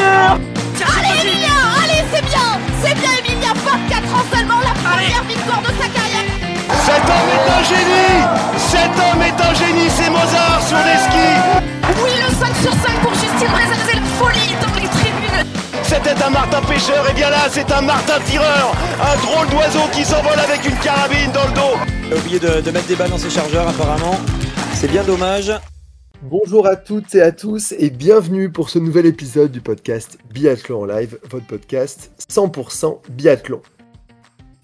Allez Emilia Allez c'est bien C'est bien Emilia 24 ans seulement la première victoire de sa carrière. Cet homme est un génie. Cet homme est un génie, c'est Mozart sur les skis. Oui le 5 sur 5 pour Justine Brezin, c'est la folie dans les tribunes. C'était un Martin pêcheur, et bien là c'est un Martin tireur. Un drôle d'oiseau qui s'envole avec une carabine dans le dos. Il a oublié de, de mettre des balles dans ses chargeurs apparemment. C'est bien dommage. Bonjour à toutes et à tous et bienvenue pour ce nouvel épisode du podcast Biathlon live, votre podcast 100% biathlon.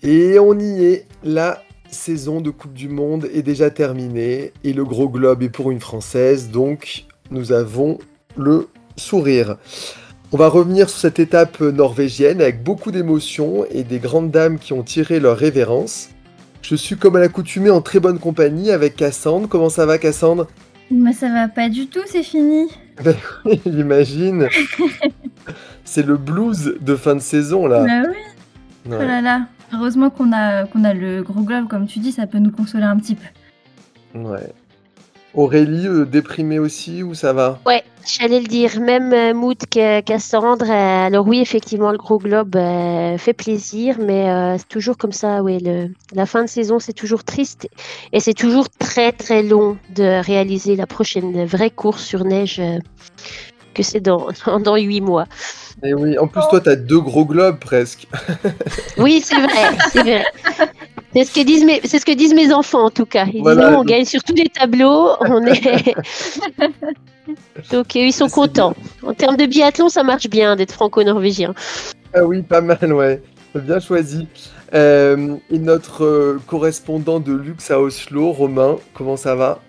Et on y est, la saison de Coupe du Monde est déjà terminée et le gros globe est pour une Française, donc nous avons le sourire. On va revenir sur cette étape norvégienne avec beaucoup d'émotions et des grandes dames qui ont tiré leur révérence. Je suis comme à l'accoutumée en très bonne compagnie avec Cassandre. Comment ça va Cassandre? Mais ça va pas du tout, c'est fini. J'imagine. C'est le blues de fin de saison là. Bah oui, oh là là. Heureusement qu'on a, qu'on a le gros globe, comme tu dis, ça peut nous consoler un petit peu. Ouais. Aurélie, euh, déprimée aussi ou ça va? Ouais, j'allais le dire, même mood que Cassandre. euh, alors oui, effectivement, le gros globe euh, fait plaisir, mais euh, c'est toujours comme ça, oui. Le, la fin de saison, c'est toujours triste et c'est toujours très très long de réaliser la prochaine vraie course sur neige que c'est dans dans huit mois. Et oui, en plus toi t'as deux gros globes presque. Oui, c'est vrai, c'est vrai. C'est ce que disent mes, c'est ce que disent mes enfants en tout cas. Ils Voilà. disent, nous, on gagne sur tous les tableaux, on est. Donc ils sont contents. En termes de biathlon, ça marche bien d'être franco-norvégien. Ah oui, pas mal, ouais. Bien choisi. Euh, et notre euh, correspondant de luxe à Oslo, Romain, comment ça va?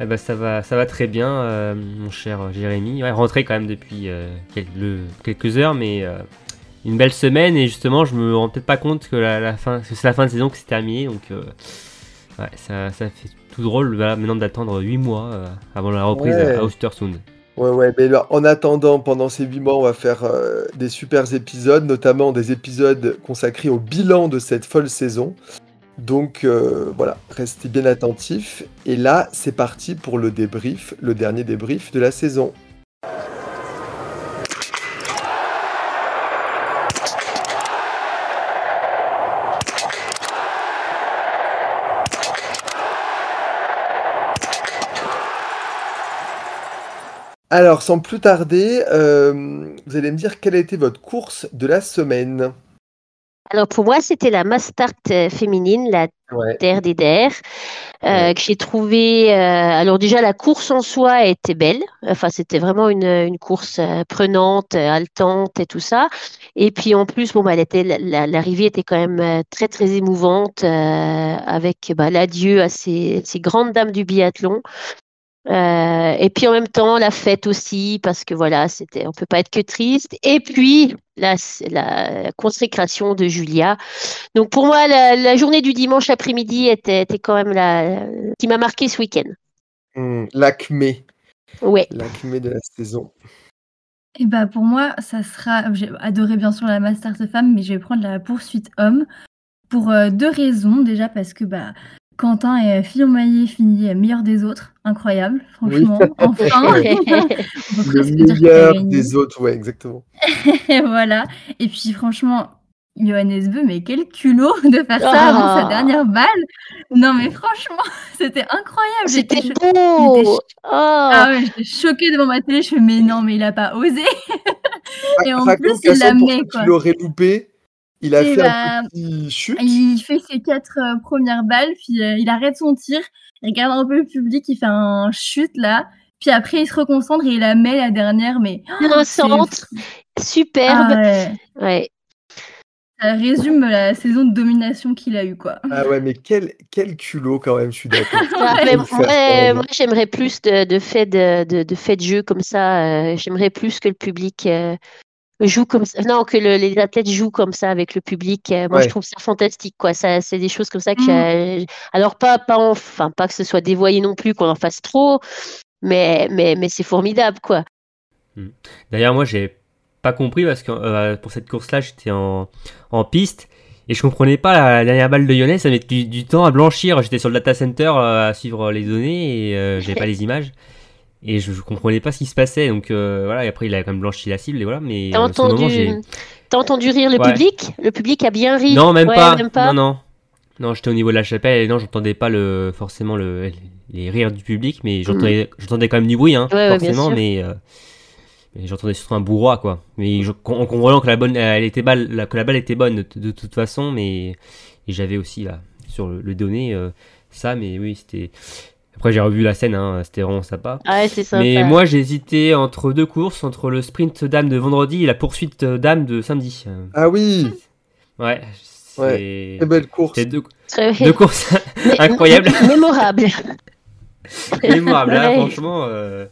Eh ben, ça va, ça va très bien, euh, mon cher Jérémy. Ouais, rentré quand même depuis euh, quelques, quelques heures, mais euh, une belle semaine. Et justement, je me rends peut-être pas compte que la, la fin, c'est la fin de saison que c'est terminé. Donc, euh, ouais, ça, ça fait tout drôle voilà, maintenant d'attendre 8 mois euh, avant la reprise Ouais. à Ostersund. Ouais, ouais, mais là, en attendant, pendant ces huit mois, on va faire euh, des super épisodes, notamment des épisodes consacrés au bilan de cette folle saison. Donc voilà, restez bien attentifs. Et là, c'est parti pour le débrief, le dernier débrief de la saison. Alors, sans plus tarder, euh, vous allez me dire quelle a été votre course de la semaine. Alors pour moi, c'était la Mastart euh, féminine, la Ouais. Terre des Der, euh, Ouais. que j'ai trouvé. euh, alors déjà, la course en soi était belle. Enfin, c'était vraiment une, une course euh, prenante, haletante et tout ça. Et puis en plus, bon, bah, elle était, la- la- l'arrivée était quand même très très émouvante, avec bah, l'adieu à ces, ces grandes dames du biathlon. Euh, et puis en même temps la fête aussi parce que voilà c'était on peut pas être que triste et puis la, la consécration de Julia donc pour moi la, la journée du dimanche après-midi était, était quand même la qui m'a marqué ce week-end Hmm, L'acmé, ouais l'acmé de la saison. Et bah pour moi, ça sera. J'ai adoré bien sûr la Master de femme, mais je vais prendre la poursuite homme pour euh, deux raisons. Déjà parce que bah Quentin et Fillon Maillet finit meilleur des autres, incroyable, franchement, enfin. Le meilleur des autres, ouais, exactement. Et voilà. Et puis franchement, Johannes Beu, mais quel culot de faire ça avant Ah. sa dernière balle. Non mais franchement, c'était incroyable. J'étais c'était cho- beau j'étais cho- oh. Ah ouais, j'étais choquée devant ma télé. Je fais mais non, mais il a pas osé. Et en plus, il la met, quoi. l'auraient loupé, il a Et fait bah, un petit chute. Il fait ses quatre euh, premières balles, puis euh, il arrête son tir, il regarde un peu le public, il fait un chute là, puis après il se reconcentre et il la met la dernière, mais un centre superbe Ah ouais, ouais ça résume la saison de domination qu'il a eu quoi. Ah ouais, mais quel, quel culot quand même, je suis d'accord. Ouais, moi, j'aimerais plus de, de faits de, de, de faits de jeu comme ça. euh, j'aimerais plus que le public euh, joue comme ça. Non, que le- les athlètes jouent comme ça avec le public. euh, moi, Ouais. je trouve ça fantastique, quoi. Ça, c'est des choses comme ça que Mm. j'ai- alors pas, pas, en- enfin, pas que ce soit dévoyé non plus, qu'on en fasse trop, mais, mais, mais c'est formidable, quoi. D'ailleurs, moi, j'ai pas compris parce que euh, pour cette course-là, j'étais en, en piste et je comprenais pas la, la dernière balle de Lyonnais. Ça met du, du temps à blanchir. J'étais sur le data center euh, à suivre les données et euh, j'avais pas les images. Et je, je comprenais pas ce qui se passait. Donc euh, voilà, et après il a quand même blanchi la cible et voilà. Mais T'as euh, entendu, t'as entendu rire le Ouais. public? Le public a bien ri. Non, même, Ouais, pas. même pas. Non, non. Non, j'étais au niveau de la chapelle et non, j'entendais pas le, forcément le, les rires du public, mais j'entendais, j'entendais quand même du bruit, hein, Ouais, forcément, mais, euh, mais j'entendais surtout un bourroie, quoi. Mais je, en comprenant que la, bonne, elle était balle, que la balle était bonne de, de toute façon, mais j'avais aussi là, sur le, le donné euh, ça, mais oui, c'était. Après, j'ai revu la scène, hein, c'était vraiment sympa. Ah ouais, c'est sympa. Mais moi, j'ai hésité entre deux courses, entre le sprint dame de vendredi et la poursuite dame de samedi. Ah oui, Ouais, c'est. très belle course. C'est deux, Très- deux courses incroyables. Mémorable. mémorables, là, Ouais. franchement. euh,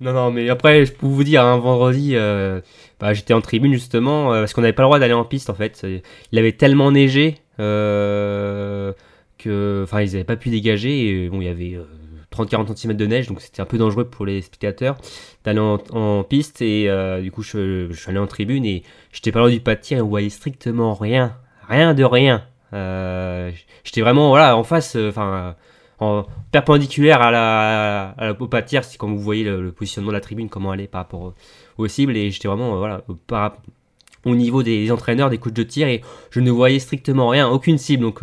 Non, non, mais après, je peux vous dire, un vendredi, euh, bah, j'étais en tribune justement, euh, parce qu'on n'avait pas le droit d'aller en piste en fait. Il avait tellement neigé euh, que, enfin, ils n'avaient pas pu dégager. Et, bon, il y avait euh, 30-40 cm de neige, donc c'était un peu dangereux pour les spectateurs d'aller en, piste. Et euh, du coup, je, suis allé en tribune et j'étais pas loin du pas de tir et on voyait strictement rien, rien de rien. Euh, j'étais vraiment voilà en face, euh, enfin en perpendiculaire à la, à au pas de tir, c'est comme vous voyez le, positionnement de la tribune, comment elle est par rapport au- aux cibles, et j'étais vraiment voilà, au, niveau des entraîneurs, des coachs de tir, et je ne voyais strictement rien, aucune cible, donc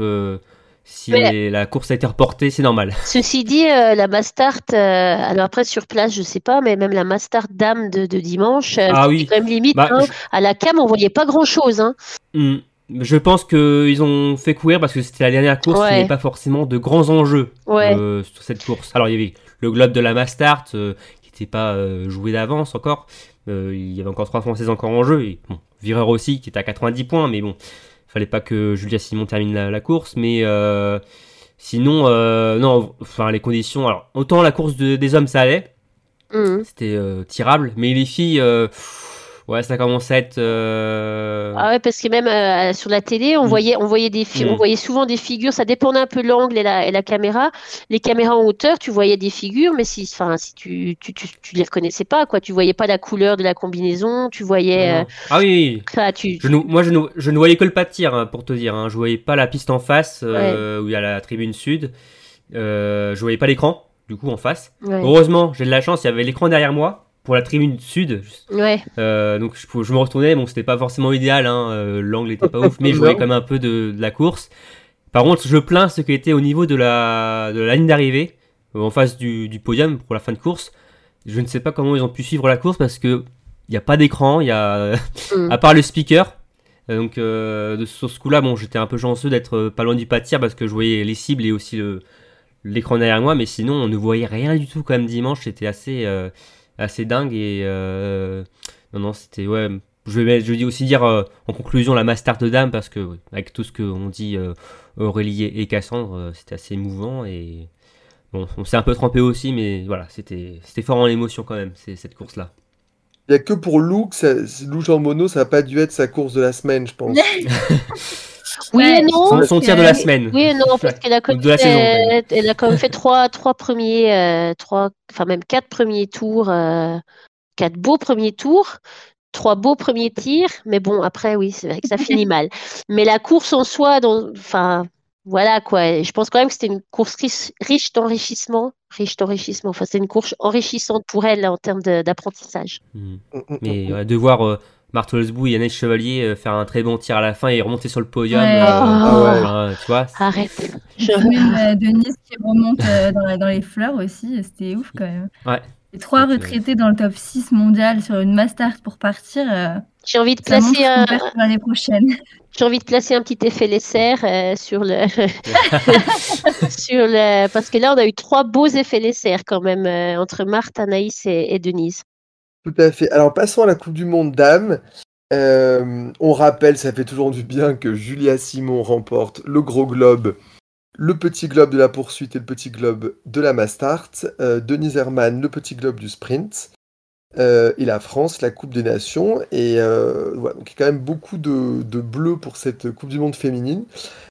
si la course a été reportée, c'est normal. Ceci dit, euh, la Mastart, euh, alors après sur place, je sais pas, mais même la Mastart dame de, de dimanche, euh, Ah oui. quand même limite. Bah, hein. À la cam, on voyait pas grand chose. Hein. Hmm. Je pense qu'ils ont fait courir parce que c'était la dernière course, Ouais. il n'y avait pas forcément de grands enjeux Ouais. sur cette course. Alors il y avait le globe de la Mastart qui n'était pas joué d'avance encore. Il y avait encore trois Françaises encore en jeu. Et bon, Vireur aussi qui était à 90 points, mais bon, fallait pas que Julia Simon termine la, la course. Mais euh, sinon, euh, non, enfin les conditions. Alors autant la course de- des hommes ça allait, Mhm. c'était euh, tirable, mais les filles, ouais, ça commence à être. euh, Ah ouais, parce que même euh, sur la télé, on Mm. voyait, on voyait des, Mm. on voyait souvent des figures. Ça dépendait un peu de l'angle et la, et la caméra. Les caméras en hauteur, tu voyais des figures, mais si, enfin, si tu, tu, tu, tu les reconnaissais pas, quoi. Tu voyais pas la couleur de la combinaison. Tu voyais, euh, Ah oui, oui. ça, tu, Je ne- moi, je ne, je ne voyais que le pas de tir, hein, pour te dire. Hein. Je voyais pas la piste en face, où il y a la tribune sud. Je voyais pas l'écran, du coup, en face. ouais. Heureusement, j'ai de la chance, il y avait l'écran derrière moi, pour la tribune sud. Ouais. Euh, donc, je, me retournais. Bon, c'était pas forcément idéal, hein, euh, l'angle était pas ouf, mais je voyais quand même un peu de, de la course. Par contre, je plains ce qui était au niveau de la, de la ligne d'arrivée, euh, en face du, du podium pour la fin de course. Je ne sais pas comment ils ont pu suivre la course parce que il n'y a pas d'écran, il y a Mm. à part le speaker. Euh, Donc euh, de, sur ce coup-là, bon, j'étais un peu chanceux d'être pas loin du pas de tir parce que je voyais les cibles et aussi le l'écran derrière moi, mais sinon on ne voyait rien du tout quand même dimanche. C'était assez euh, assez dingue et euh, non non c'était ouais. Je vais, je vais aussi dire euh, en conclusion la Master de Dame parce que avec tout ce que on dit euh, Aurélie et et Cassandre, euh, c'était assez émouvant et bon, on s'est un peu trempé aussi, mais voilà, c'était c'était fort en émotion quand même, c'est cette course là. Il n'y a que pour Lou, que ça, Lou Jean Monod, ça n'a pas dû être sa course de la semaine, je pense. Oui Ouais. et non. Son, son tir de la semaine. Oui et non, parce qu'elle a De la saison, fait, elle a quand même fait trois, trois premiers, euh, trois, enfin même quatre premiers tours, euh, quatre beaux premiers tours, trois beaux premiers tirs, mais bon après oui, c'est vrai que ça finit mal. Mais la course en soi, dans, enfin voilà quoi. Et Je pense quand même que c'était une course riche, riche d'enrichissement, riche d'enrichissement. Enfin c'est une course enrichissante pour elle en termes d'apprentissage. Mhm. Mm, mm, Mais ouais, de voir euh, Martelsbou et Yannick Chevalier euh, faire un très bon tir à la fin et remonter sur le podium, Ouais. euh, Ah ouais. enfin, tu vois. Arrête. Je- Même euh, Denise qui remonte euh, dans, les fleurs aussi, c'était ouf quand même. Ouais. Et trois retraités dans le top 6 mondial sur une Mastart pour partir, euh, J'ai envie de qu'on un, l'année prochaine. J'ai envie de placer un petit effet laisser euh, sur le sur le parce que là on a eu trois beaux effets laisser quand même euh, entre Marthe, Anaïs et, et Denise. Tout à fait. Alors passons à la Coupe du Monde dames. Euh, on rappelle, ça fait toujours du bien que Julia Simon remporte le gros globe, le petit globe de la poursuite et le petit globe de la Mastart. Euh, Denise Herman, le petit globe du sprint. Euh, et la France, la Coupe des Nations. Et euh, voilà, donc il y a quand même beaucoup de, bleu pour cette Coupe du Monde féminine.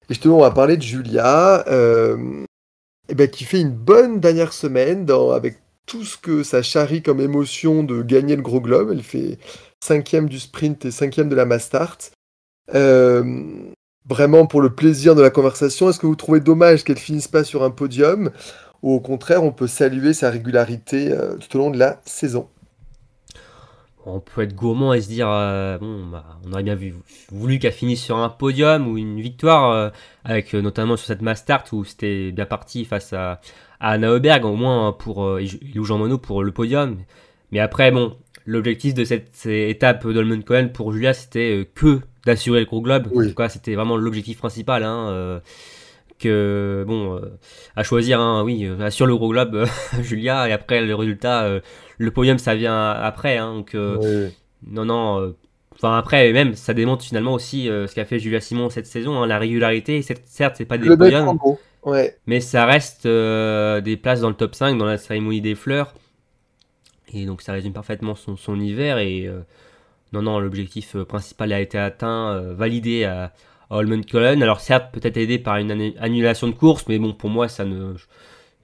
Et justement, on va parler de Julia, euh, eh ben, qui fait une bonne dernière semaine avec tout ce que ça charrie comme émotion de gagner le gros globe. Elle fait cinquième du sprint et cinquième de la Mastart. Euh, vraiment pour le plaisir de la conversation, est-ce que vous trouvez dommage qu'elle finisse pas sur un podium? Ou au contraire on peut saluer sa régularité euh, tout au long de la saison? On peut être gourmand et se dire, euh, bah, on aurait bien voulu qu'elle finisse sur un podium ou une victoire, euh, avec notamment sur cette Mastart où c'était bien parti face à, à Anna au moins pour euh, et Lou Jean Monod pour le podium. Mais après, bon, l'objectif de cette, étape d'Olmen Cohen pour Julia, c'était euh, que d'assurer le gros globe. Oui. En tout cas, c'était vraiment l'objectif principal. Hein, euh, que bon, euh, à choisir, hein, oui, assure le gros globe, euh, Julia, et après le résultat, le podium, ça vient après. Hein, donc, non, non. Enfin, après, même, ça démontre finalement aussi ce qu'a fait Julia Simon cette saison, la régularité. Certes, c'est pas des Le podiums. Ouais. mais ça reste euh, des places dans le top 5, dans la cérémonie des fleurs. Et donc, ça résume parfaitement son, son hiver. Et euh, non, non, l'objectif euh, principal a été atteint, euh, validé à, à Holmenkollen. Alors, certes, peut-être aidé par une annu- annulation de course, mais bon, pour moi, ça ne.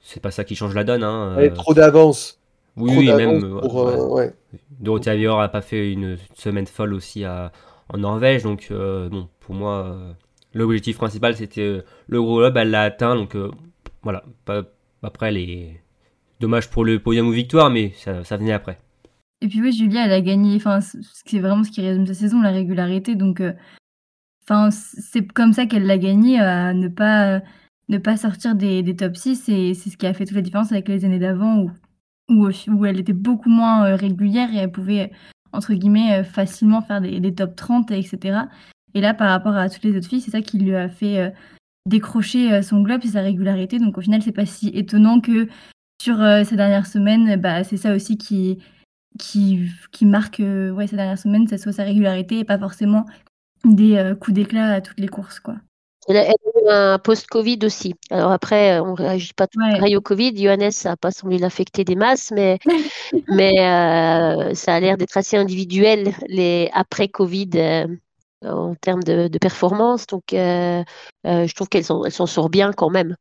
C'est pas ça qui change la donne. Hein. Trop d'avance. oui, trop oui, même. pour, ouais. ouais. Dorothea Vior a pas fait une semaine folle aussi à, en Norvège, donc bon, pour moi, l'objectif principal c'était euh, le gros globe, elle l'a atteint, donc euh, voilà. Après, les dommage pour le podium ou victoire, mais ça, venait après. Et puis oui, Julia, elle a gagné. Enfin, c'est vraiment ce qui résume sa saison, la régularité. Donc, euh, enfin, c'est comme ça qu'elle l'a gagné, à ne pas, ne pas sortir des, des top 6. Et c'est ce qui a fait toute la différence avec les années d'avant où, où, où elle était beaucoup moins régulière et elle pouvait, entre guillemets, facilement faire des, des top 30, etc. Et là, par rapport à toutes les autres filles, c'est ça qui lui a fait euh, décrocher euh, son globe, c'est sa régularité. Donc, au final, c'est pas si étonnant que sur euh, ces dernières semaines, bah, c'est ça aussi qui qui, qui marque ouais, ces dernières semaines, ça soit sa régularité et pas forcément des coups d'éclat à toutes les courses. Quoi. Elle a, eu un post-Covid aussi. Alors après, on réagit pas tout Ouais. pareil au Covid. Johannes, ça n'a pas semblé l'affecter des masses, mais, mais euh, ça a l'air d'être assez individuel les après-Covid euh, en termes de, de performance. Donc, euh, euh, je trouve qu'elle s'en sort bien quand même.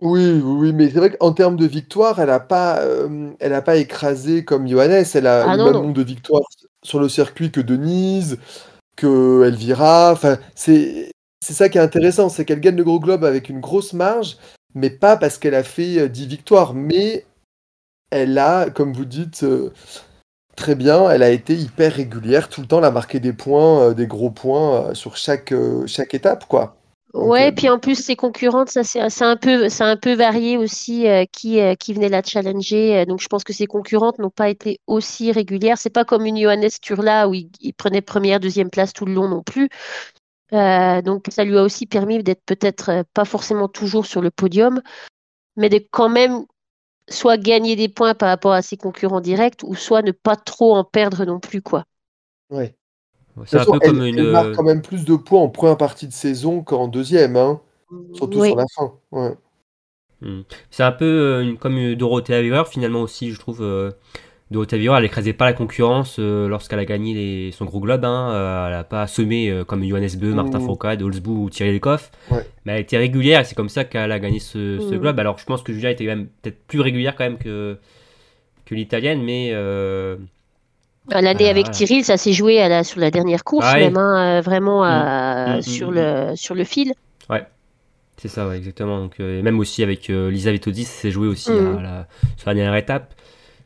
Oui, oui, mais c'est vrai qu'en termes de victoire, elle n'a pas, euh, elle a pas écrasé comme Johannes. Elle a Ah le non, même non. nombre de victoires sur le circuit que Denise, que Elvira. Enfin, c'est ça qui est intéressant, c'est qu'elle gagne le gros globe avec une grosse marge, mais pas parce qu'elle a fait euh, 10 victoires, mais elle a, comme vous dites, très bien, elle a été hyper régulière tout le temps, elle a marqué des points, euh, des gros points euh, sur chaque, euh, chaque étape, quoi. Donc, Ouais, puis en plus, ses concurrentes, ça c'est un peu, c'est un peu varié aussi qui, qui venait la challenger. Donc je pense que ses concurrentes n'ont pas été aussi régulières. C'est pas comme une Johannes Turla où il, il prenait première, deuxième place tout le long non plus. Donc ça lui a aussi permis d'être peut-être pas forcément toujours sur le podium, mais de quand même soit gagner des points par rapport à ses concurrents directs ou soit ne pas trop en perdre non plus, quoi. ouais. C'est un peu comme une. elle marque quand même plus de points en première partie de saison qu'en deuxième, hein, surtout Oui. sur la fin. Ouais. Hmm. C'est un peu euh, une- comme une Dorothea Vior finalement aussi, je trouve. euh, Dorothea elle écrasait pas la concurrence euh, lorsqu'elle a gagné les- son gros globe. Hein, euh, elle a pas semé euh, comme Johannes Beu, Martin Mhm. Fourcade, Holzbou ou Thierry Lecoff. Ouais. Mais elle était régulière et c'est comme ça qu'elle a gagné ce, ce Mhm. globe. Alors je pense que Julia était même peut-être plus régulière quand même que, que l'italienne, mais euh, L'année Ah, avec voilà. Tyrrell, ça s'est joué à la, sur la dernière course, Ah même, hein, euh, vraiment à- sur, le, sur le fil. c'est ça, ouais, exactement. Donc, euh, et même aussi avec euh, Lisa Vitozzi, ça s'est joué aussi à la- sur la dernière étape.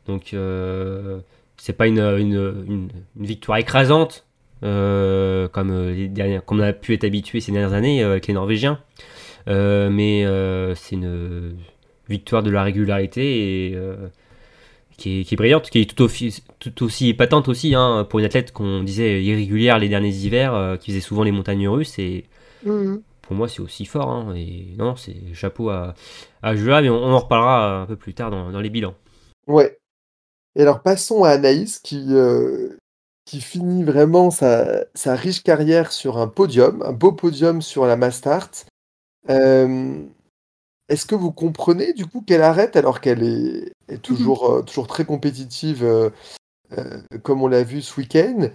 Donc euh, c'est pas une, une, une- une victoire écrasante euh, comme, euh, les dernières, comme on a pu être habitué ces dernières années euh, avec les Norvégiens. Euh, mais euh, c'est une victoire de la régularité et euh, qui, est, qui est brillante, qui est tout, aussi- tout aussi épatante aussi hein, pour une athlète qu'on disait irrégulière les derniers hivers, euh, qui faisait souvent les montagnes russes. Et Mhm. pour moi, c'est aussi fort. hein, et non, c'est chapeau à, à Julia, mais on, on en reparlera un peu plus tard dans, dans les bilans. Ouais. Et alors passons à Anaïs qui, euh, qui finit vraiment sa, sa riche carrière sur un podium, un beau podium sur la Mastart. Euh, Est-ce que vous comprenez du coup qu'elle arrête alors qu'elle est, est toujours, euh, toujours très compétitive euh, comme on l'a vu ce week-end?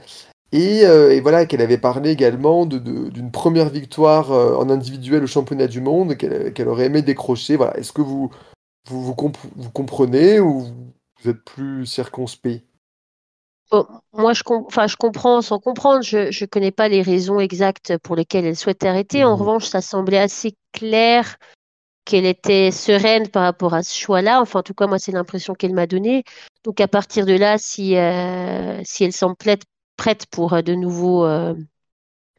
Et, et voilà qu'elle avait parlé également d'une première victoire en individuel au championnat du monde qu'elle aurait aimé décrocher. Voilà. Est-ce que vous, vous, vous, comp- vous comprenez ou vous êtes plus circonspect Bon, moi, je, com- enfin, je comprends sans comprendre. Je ne connais pas les raisons exactes pour lesquelles elle souhaite arrêter. En Mhm. revanche, ça semblait assez clair qu'elle était sereine par rapport à ce choix-là. Enfin, en tout cas, moi, c'est l'impression qu'elle m'a donnée. Donc, à partir de là, si, euh, si elle semble prête pour euh, de nouveau euh,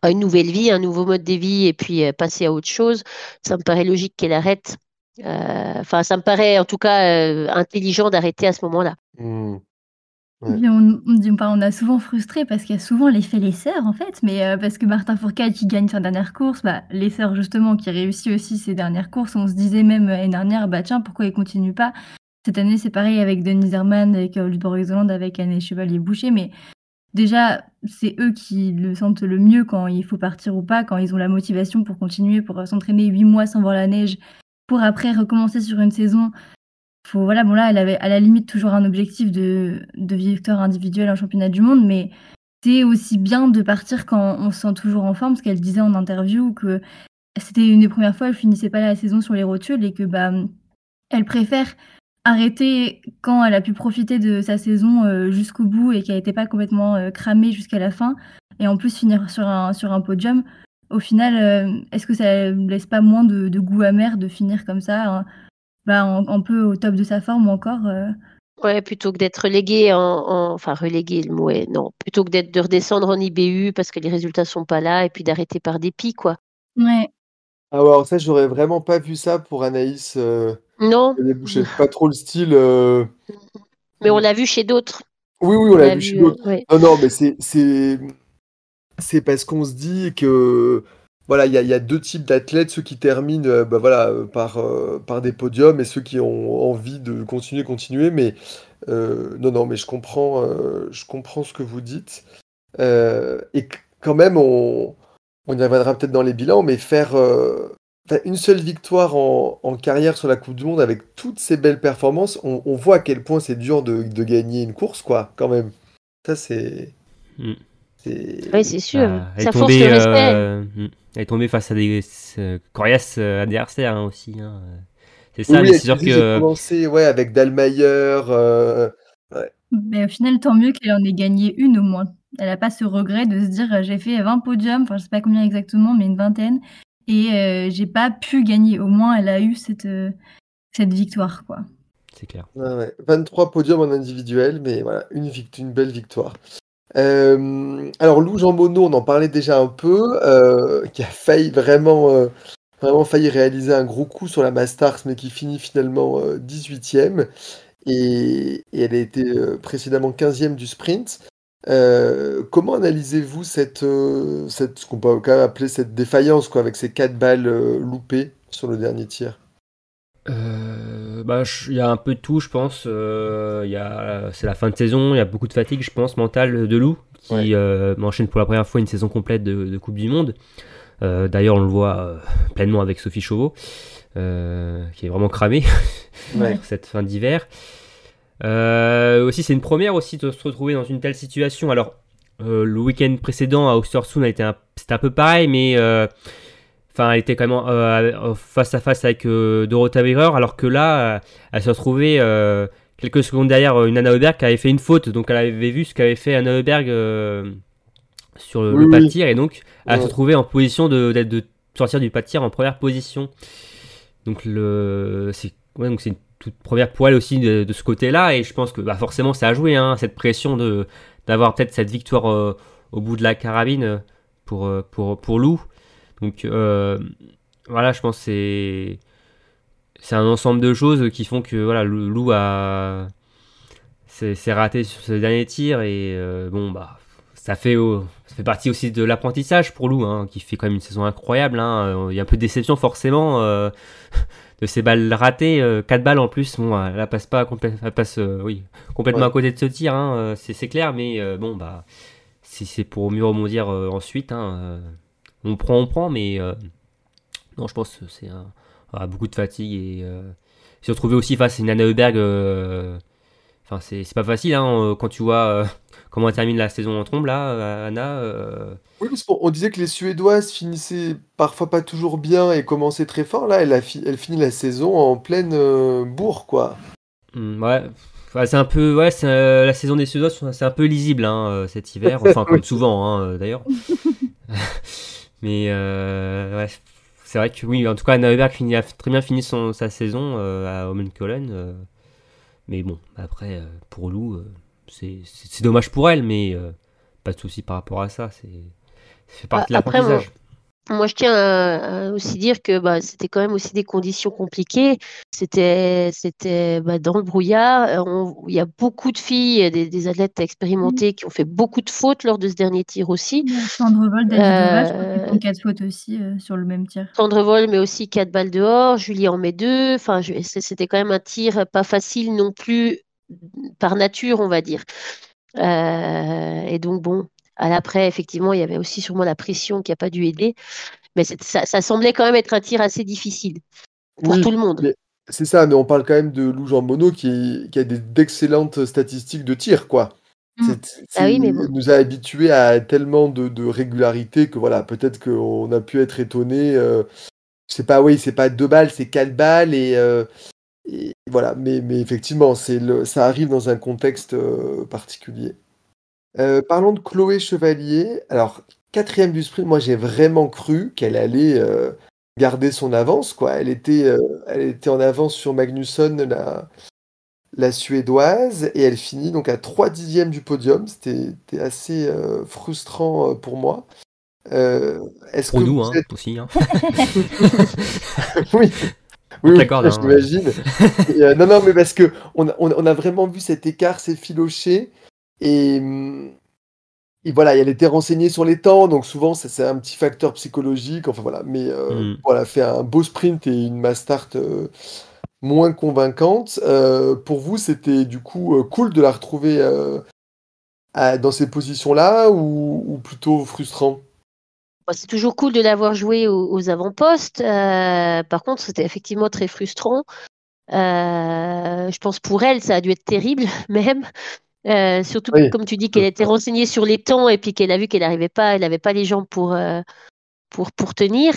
une nouvelle vie, un nouveau mode de vie, et puis passer à autre chose, ça me paraît logique qu'elle arrête. Enfin, ça me paraît en tout cas intelligent d'arrêter à ce moment-là. Mmh. On, on, a souvent frustré parce qu'il y a souvent l'effet les sœurs en fait, mais euh, parce que Martin Fourcade qui gagne sa dernière course, bah, les sœurs justement qui réussit aussi ses dernières courses, on se disait même l'année dernière, bah tiens pourquoi il continue pas? Cette année c'est pareil avec Denis Herman, avec euh, Ludborg avec Anne Chevalier-Boucher, mais déjà c'est eux qui le sentent le mieux quand il faut partir ou pas, quand ils ont la motivation pour continuer, pour s'entraîner huit mois sans voir la neige, pour après recommencer sur une saison faut, voilà, bon là, elle avait à la limite toujours un objectif de, de victoire individuelle en championnat du monde, mais c'est aussi bien de partir quand on se sent toujours en forme, parce qu'elle disait en interview que c'était une des premières fois, elle finissait pas la saison sur les rotules et que bah, elle préfère arrêter quand elle a pu profiter de sa saison euh, jusqu'au bout et qu'elle n'était pas complètement euh, cramée jusqu'à la fin, et en plus finir sur un, sur un podium. Au final, euh, est-ce que ça laisse pas moins de, de, goût amer de finir comme ça hein bah, un, peu au top de sa forme ou encore. Euh? Ouais, plutôt que d'être relégué en, enfin relégué le mot est non, plutôt que d'être de redescendre en IBU parce que les résultats sont pas là et puis d'arrêter par dépit quoi. Ouais. Ah alors ça j'aurais vraiment pas vu ça pour Anaïs. Euh, non. pas trop le style. Euh, mais on l'a vu chez d'autres. Oui oui on, l'a vu, chez d'autres. Non non mais c'est c'est parce qu'on se dit que voilà, il y, a deux types d'athlètes, ceux qui terminent euh, bah voilà, euh, par, euh, par des podiums et ceux qui ont envie de continuer, continuer. Mais non, non, mais je comprends, je comprends ce que vous dites. et quand même, on, on y reviendra peut-être dans les bilans, mais faire une seule victoire en, carrière sur la Coupe du Monde avec toutes ces belles performances, on, voit à quel point c'est dur de, gagner une course, quoi, quand même. Ça, c'est. Mm. Oui, c'est sûr. Bah, ça force le respect. Mm. Elle est tombée face à des euh, coriaces euh, adversaires hein, aussi. Hein. C'est ça, mais c'est sûr que. J'ai commencé ouais, avec Dalmayer. Euh, mais au final, tant mieux qu'elle en ait gagné une au moins. Elle n'a pas ce regret de se dire j'ai fait 20 podiums, enfin je sais pas combien exactement, mais une vingtaine, et j'ai pas pu gagner. Au moins, elle a eu cette, cette victoire, quoi. C'est clair. 23 podiums en individuel, mais voilà, une, une belle victoire. Euh, alors Lou Jean Monod, on en parlait déjà un peu, euh, qui a failli vraiment, euh, vraiment failli réaliser un gros coup sur la Masters, mais qui finit finalement 18e. Et, elle a été précédemment 15e du sprint. comment analysez-vous cette, ce qu'on peut quand même appeler cette défaillance, quoi, avec ces quatre balles loupées sur le dernier tir? Bah, il y a un peu de tout, je pense. Euh, c'est la fin de saison, il y a beaucoup de fatigue, je pense, mentale de Lou, qui euh, m'enchaîne pour la première fois une saison complète de, Coupe du Monde. Euh, d'ailleurs, on le voit pleinement avec Sophie Chauveau, qui est vraiment cramée cette fin d'hiver. aussi, c'est une première aussi de se retrouver dans une telle situation. Alors, le week-end précédent à Ostersund a été un, c'était un peu pareil, mais Enfin, elle était quand même euh, face à face avec euh, Dorota Wierer, alors que là, euh, elle se retrouvait quelques secondes derrière une Anna Heuberg qui avait fait une faute. Donc, elle avait vu ce qu'avait fait Anna Heuberg sur le, pas de tir, et donc elle se trouvait en position de, de sortir du pas de tir en première position. Donc, le, c'est ouais, donc c'est une toute première poêle aussi de, ce côté-là, et je pense que bah, forcément, ça a joué, hein, cette pression de d'avoir peut-être cette victoire au bout de la carabine pour, pour, pour Lou. Donc euh, voilà, je pense que c'est c'est un ensemble de choses qui font que voilà, le Loup a c'est raté sur ses derniers tirs et euh, bon bah ça fait ça fait partie aussi de l'apprentissage pour Lou hein, qui fait quand même une saison incroyable. Hein. Il y a un peu de déception forcément euh, de ces balles ratées, 4 balles en plus. Bon, elle passe pas elle passe oui complètement à côté de ce tir, hein, c'est clair, mais bon bah si c'est pour mieux rebondir ensuite. On prend, on prend, mais euh, non, je pense que c'est un, beaucoup de fatigue et euh, se retrouver aussi face à une Anna Heuberg. Euh, enfin, c'est pas facile hein, quand tu vois comment elle termine la saison en trombe là, Anna. Oui, parce qu'on disait que les Suédoises finissaient parfois pas toujours bien et commençaient très fort. Là, elle, a elle finit la saison en pleine bourre, quoi. Mmh, ouais. c'est un peu, ouais, la saison des Suédoises, c'est un peu lisible hein, cet hiver, enfin comme souvent hein, d'ailleurs. Mais euh, ouais, c'est vrai que oui, en tout cas, Nauberg finit, a très bien fini son, sa saison à Homenkollen. mais bon, après, pour Lou, c'est dommage pour elle, mais pas de souci par rapport à ça. C'est fait partie de l'apprentissage. Moi, je tiens à, aussi dire que bah, c'était quand même aussi des conditions compliquées. C'était, c'était bah, dans le brouillard. Il y a beaucoup de filles, des, des, athlètes expérimentés qui ont fait beaucoup de fautes lors de ce dernier tir aussi. Sandre Vol, David euh, quatre fautes aussi euh, sur le même tir. Sandre Vol, mais aussi quatre balles dehors. Julie en met deux. Enfin, c'était quand même un tir pas facile non plus par nature, on va dire. Euh, et donc, bon, à l'après, effectivement, il y avait aussi sûrement la pression qui n'a pas dû aider. Mais ça, ça, semblait quand même être un tir assez difficile pour tout le monde. C'est ça, mais on parle quand même de Lou Jean Monod qui, qui a d'excellentes statistiques de tir, quoi. Mmh. Ah oui, mais nous a habitués à tellement de, de régularité que voilà, peut-être qu'on a pu être étonné. Euh, c'est pas, oui, c'est pas deux balles, c'est quatre balles et, euh, et voilà. Mais, mais effectivement, c'est ça arrive dans un contexte euh, particulier. Euh, parlons de Chloé Chevalier. Alors, quatrième du sprint, moi j'ai vraiment cru qu'elle allait euh, garder son avance. Quoi. Elle, était, euh, elle était en avance sur Magnusson, la, la Suédoise, et elle finit donc à 3 dixièmes du podium. C'était assez frustrant pour moi. est-ce pour que nous, hein, aussi. Hein. oui. Oui, hein. j'imagine. non, non, mais parce que on, on, a vraiment vu cet écart s'effilocher. Et, et, voilà, elle était renseignée sur les temps, donc souvent c'est un petit facteur psychologique. Enfin voilà, mais euh, mm. voilà, fait un beau sprint et une mass start euh, moins convaincante. Euh, pour vous, c'était du coup euh, cool de la retrouver dans ces positions-là ou, plutôt frustrant? Bah, c'est toujours cool de l'avoir joué aux, avant-postes. par contre, c'était effectivement très frustrant. je pense pour elle, ça a dû être terrible même. Euh, surtout comme tu dis qu'elle était renseignée sur les temps et puis qu'elle a vu qu'elle n'arrivait pas, elle n'avait pas les jambes pour, euh, pour, pour tenir.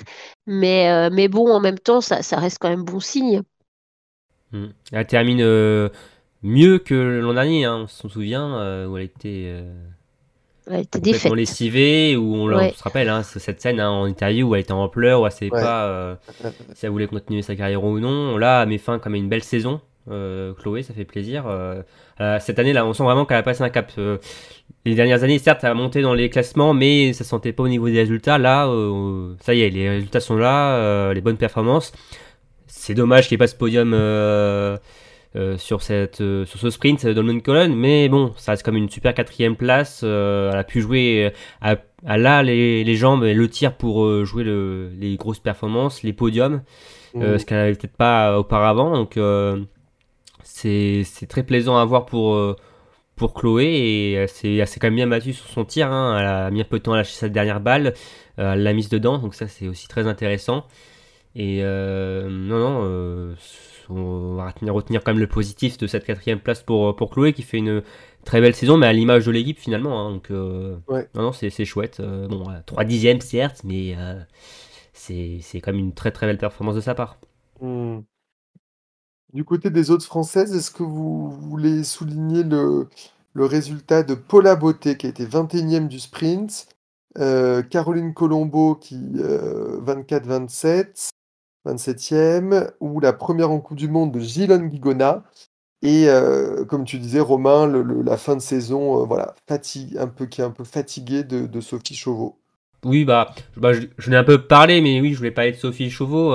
Mais, euh, mais bon, en même temps, ça, ça reste quand même bon signe. Hmm. Elle termine mieux que l'an dernier, hein, on s'en souvient, où elle était. Elle était lessivée, où on, se rappelle hein, cette scène hein, en interview où elle était en pleurs, où elle ne savait pas si elle voulait continuer sa carrière ou non. Là, elle met fin comme une belle saison. Euh, Chloé, ça fait plaisir. Euh, euh, cette année, là, on sent vraiment qu'elle a passé un cap. les dernières années, certes, elle a monté dans les classements, mais ça ne sentait pas au niveau des résultats. Là, ça y est, les résultats sont là, les bonnes performances. C'est dommage qu'il n'y ait pas ce podium sur, cette, sur ce sprint dans le colonne, mais bon, ça reste comme une super quatrième place. elle a pu jouer, à, là les, les, jambes et le tir pour jouer le, les grosses performances, les podiums, mmh. ce qu'elle n'avait peut-être pas auparavant. Donc c'est très plaisant à voir pour, euh, pour Chloé et elle s'est quand même bien battue sur son tir. Hein. Elle a mis un peu de temps à lâcher sa dernière balle. Euh, elle l'a mise dedans, donc ça c'est aussi très intéressant. Et euh, non, non, on va retenir, retenir, quand même le positif de cette quatrième place pour, pour Chloé qui fait une très belle saison, mais à l'image de l'équipe finalement. Hein. donc non, non, c'est chouette. bon, 3 dixièmes certes, mais c'est quand même une très très belle performance de sa part. Mmh. Du côté des autres françaises, est-ce que vous voulez souligner le, résultat de Paula Beauté qui a été 21e du sprint, euh, Caroline Colombo qui 24-27, euh, 27e, ou la première en Coupe du Monde de Gilon Guigona, et euh, comme tu disais, Romain, la fin de saison, voilà, fatigue, un peu, qui est un peu fatigué de, Sophie Chauveau. Oui, bah, bah je, je n'ai un peu parlé, mais oui, je voulais parler de Sophie Chauveau.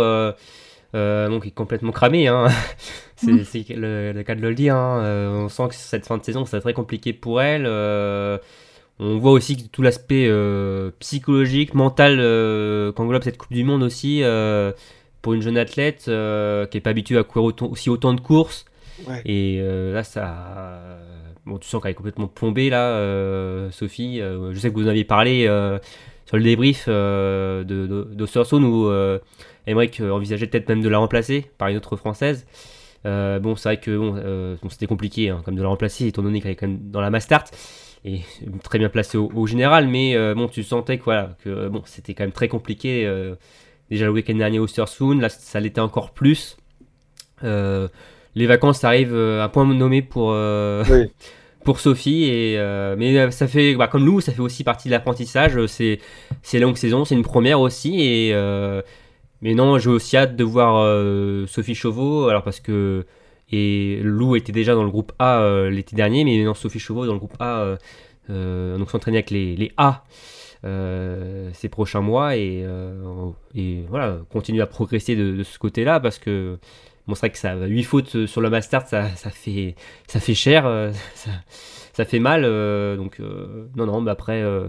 Euh, donc il est complètement cramé. Hein. Mm. c'est le, cas de le dire. Hein. Euh, on sent que cette fin de saison, c'est très compliqué pour elle. Euh, on voit aussi que tout l'aspect psychologique, mental qu'englobe cette Coupe du Monde aussi pour une jeune athlète qui n'est pas habituée à courir aussi autant de courses. Et là, ça. Bon, tu sens qu'elle est complètement plombée là, Sophie. je sais que vous en aviez parlé sur le débrief de, de, où Emmerich envisageait peut-être même de la remplacer par une autre française. Euh, bon, c'est vrai que bon, euh, c'était compliqué hein, comme de la remplacer, étant donné qu'elle est quand même dans la Mastart et très bien placée au, général, mais euh, bon, tu sentais que voilà, que bon, c'était quand même très compliqué. déjà le week-end dernier au Sursoon, là ça l'était encore plus. les vacances arrivent à point nommé pour pour Sophie et mais ça fait bah, comme nous, ça fait aussi partie de l'apprentissage. C'est c'est longue saison, c'est une première aussi et mais non, j'ai aussi hâte de voir euh, Sophie Chauveau, alors parce que et Lou était déjà dans le groupe A euh, l'été dernier, mais non, Sophie Chauveau dans le groupe A, euh, euh, donc s'entraîner avec les, les A euh, ces prochains mois et, euh, et voilà, continuer à progresser de, de ce côté-là parce que bon, c'est vrai que ça, 8 fautes sur le Master, ça, ça, fait, ça fait cher, euh, ça, ça fait mal, euh, donc euh, non, non, mais après, euh,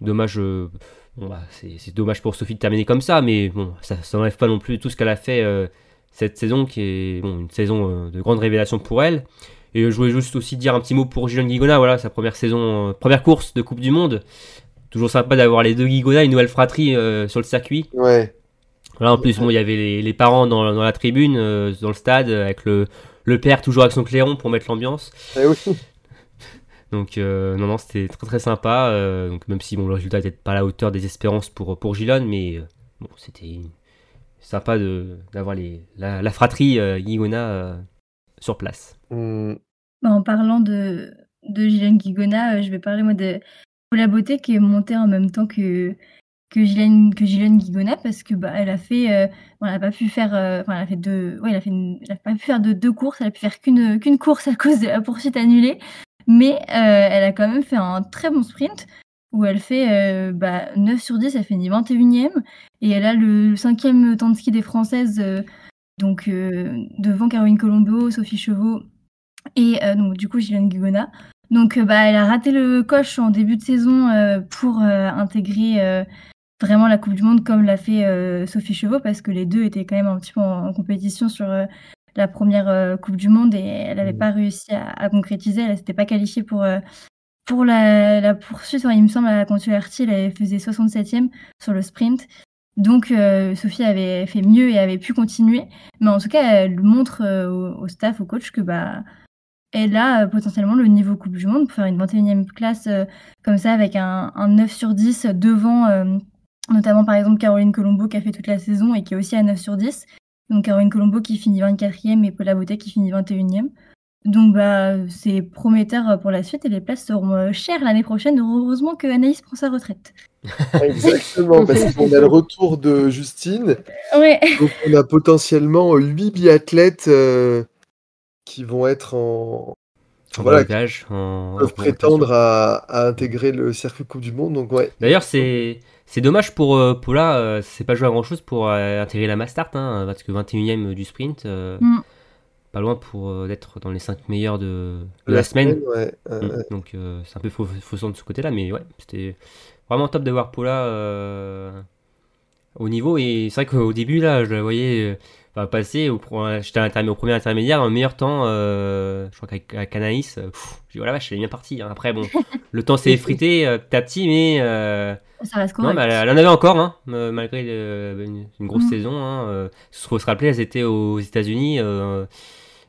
dommage. euh, Bon, bah, c'est dommage pour Sophie de terminer comme ça, mais bon, ça n'enlève pas non plus tout ce qu'elle a fait euh, cette saison, qui est bon, une saison euh, de grande révélation pour elle. Et je voulais juste aussi dire un petit mot pour Julien Guigona, voilà, sa première saison, euh, première course de Coupe du Monde. Toujours sympa d'avoir les deux Guigona, une nouvelle fratrie euh, sur le circuit. Ouais. Là, en plus, bon, il y avait les, les parents dans, dans la tribune, euh, dans le stade, avec le, le père toujours avec son clairon pour mettre l'ambiance. Eh oui. Donc euh, non, non, c'était très très sympa. euh, donc même si bon, le résultat n'était pas à la hauteur des espérances pour, pour Gilon, mais euh, bon, c'était sympa de- d'avoir les la, la fratrie euh, Guigona euh, sur place. Hmm. Bah, en parlant de, de Gillian Guigona, euh, je vais parler moi de Paula Beauté qui est montée en même temps que, que Gillian, que parce que bah, elle a fait, euh, bon, elle a pas pu faire, euh, elle a fait deux, ouais, elle a fait une- elle a pas pu faire de deux courses, elle a pu faire qu'une qu'une course à cause de la poursuite annulée, mais euh, elle a quand même fait un très bon sprint où elle fait euh, bah, 9 sur 10, elle finit 21e et elle a le cinquième temps de ski des Françaises, donc devant Caroline Colombo, Sophie Chevaux et donc du coup Gillian Guigona. Donc bah, elle a raté le coche en début de saison pour intégrer vraiment la Coupe du Monde comme l'a fait euh, Sophie Chevaux parce que les deux étaient quand même un petit peu en, en compétition sur euh, la première euh, Coupe du Monde et elle n'avait Mhm. pas réussi à, à concrétiser. Elle s'était pas qualifiée pour, pour la, la poursuite. Enfin, il me semble à la elle faisait 67e sur le sprint. Donc Sophie avait fait mieux et avait pu continuer. Mais en tout cas, elle montre au, au staff, au coach que bah elle a potentiellement le niveau Coupe du Monde pour faire une 21e classe comme ça avec un, un 9 sur 10 devant notamment par exemple Caroline Colombo qui a fait toute la saison et qui est aussi à 9 sur 10. Donc Caroline Colombo qui finit 24e et Paula Beauté qui finit 21e. Donc bah c'est prometteur pour la suite et les places seront euh, chères l'année prochaine. Heureusement que Anaïs prend sa retraite. Exactement, parce qu'on a le retour de Justine. Ouais. Donc on a potentiellement 8 biathlètes euh, qui vont être en. En Voilà, en- peuvent en prétendre à, à intégrer le circuit Coupe du Monde. Donc ouais. D'ailleurs, c'est c'est dommage pour euh, Paula, euh, c'est pas joué à grand chose pour euh, intégrer la Mastart, hein, parce que 21ème du sprint, euh, Mm. pas loin pour euh, d'être dans les 5 meilleurs de, de la, semaine. ouais, Mm. ouais. Donc euh, c'est un peu faux- faussant de ce côté-là, mais ouais, c'était vraiment top de voir Paula euh, au niveau. Et c'est vrai qu'au début, là, je la voyais enfin, passer, au, j'étais au premier intermédiaire, un meilleur temps, euh, je crois qu'avec avec Anaïs, euh, pff, j'ai dit, oh la vache, elle est bien partie. hein. Après, bon, le temps s'est effrité euh, petit à petit, mais euh, Ça reste non, correct. mais elle, elle en avait encore, hein, malgré une, une grosse Mm. saison. Hein, euh, faut se rappeler, elles étaient aux États-Unis euh,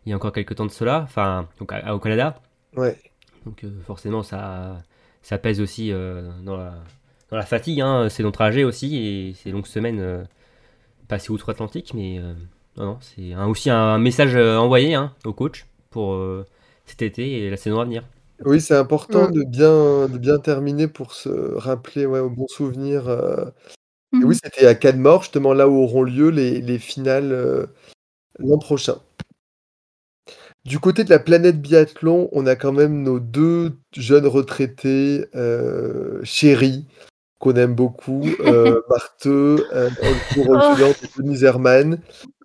il y a encore quelques temps de cela, enfin, donc à- au Canada. Ouais. Donc euh, forcément, ça, ça pèse aussi euh, dans, la, dans la fatigue. Hein, ces longs trajets aussi et ces longues semaines passées outre-Atlantique. Mais euh, non, non, c'est un- aussi un, message euh, envoyé hein, au coach pour euh, cet été et la saison à venir. Oui, c'est important Mm. de bien, de bien terminer pour se rappeler ouais, au bon souvenir. euh. Et oui, Mhm. c'était à Canmore, justement là où auront lieu les, les finales euh, l'an prochain. Du côté de la planète biathlon, on a quand même nos deux jeunes retraités euh, chéris qu'on aime beaucoup, euh, Marteux, et Denis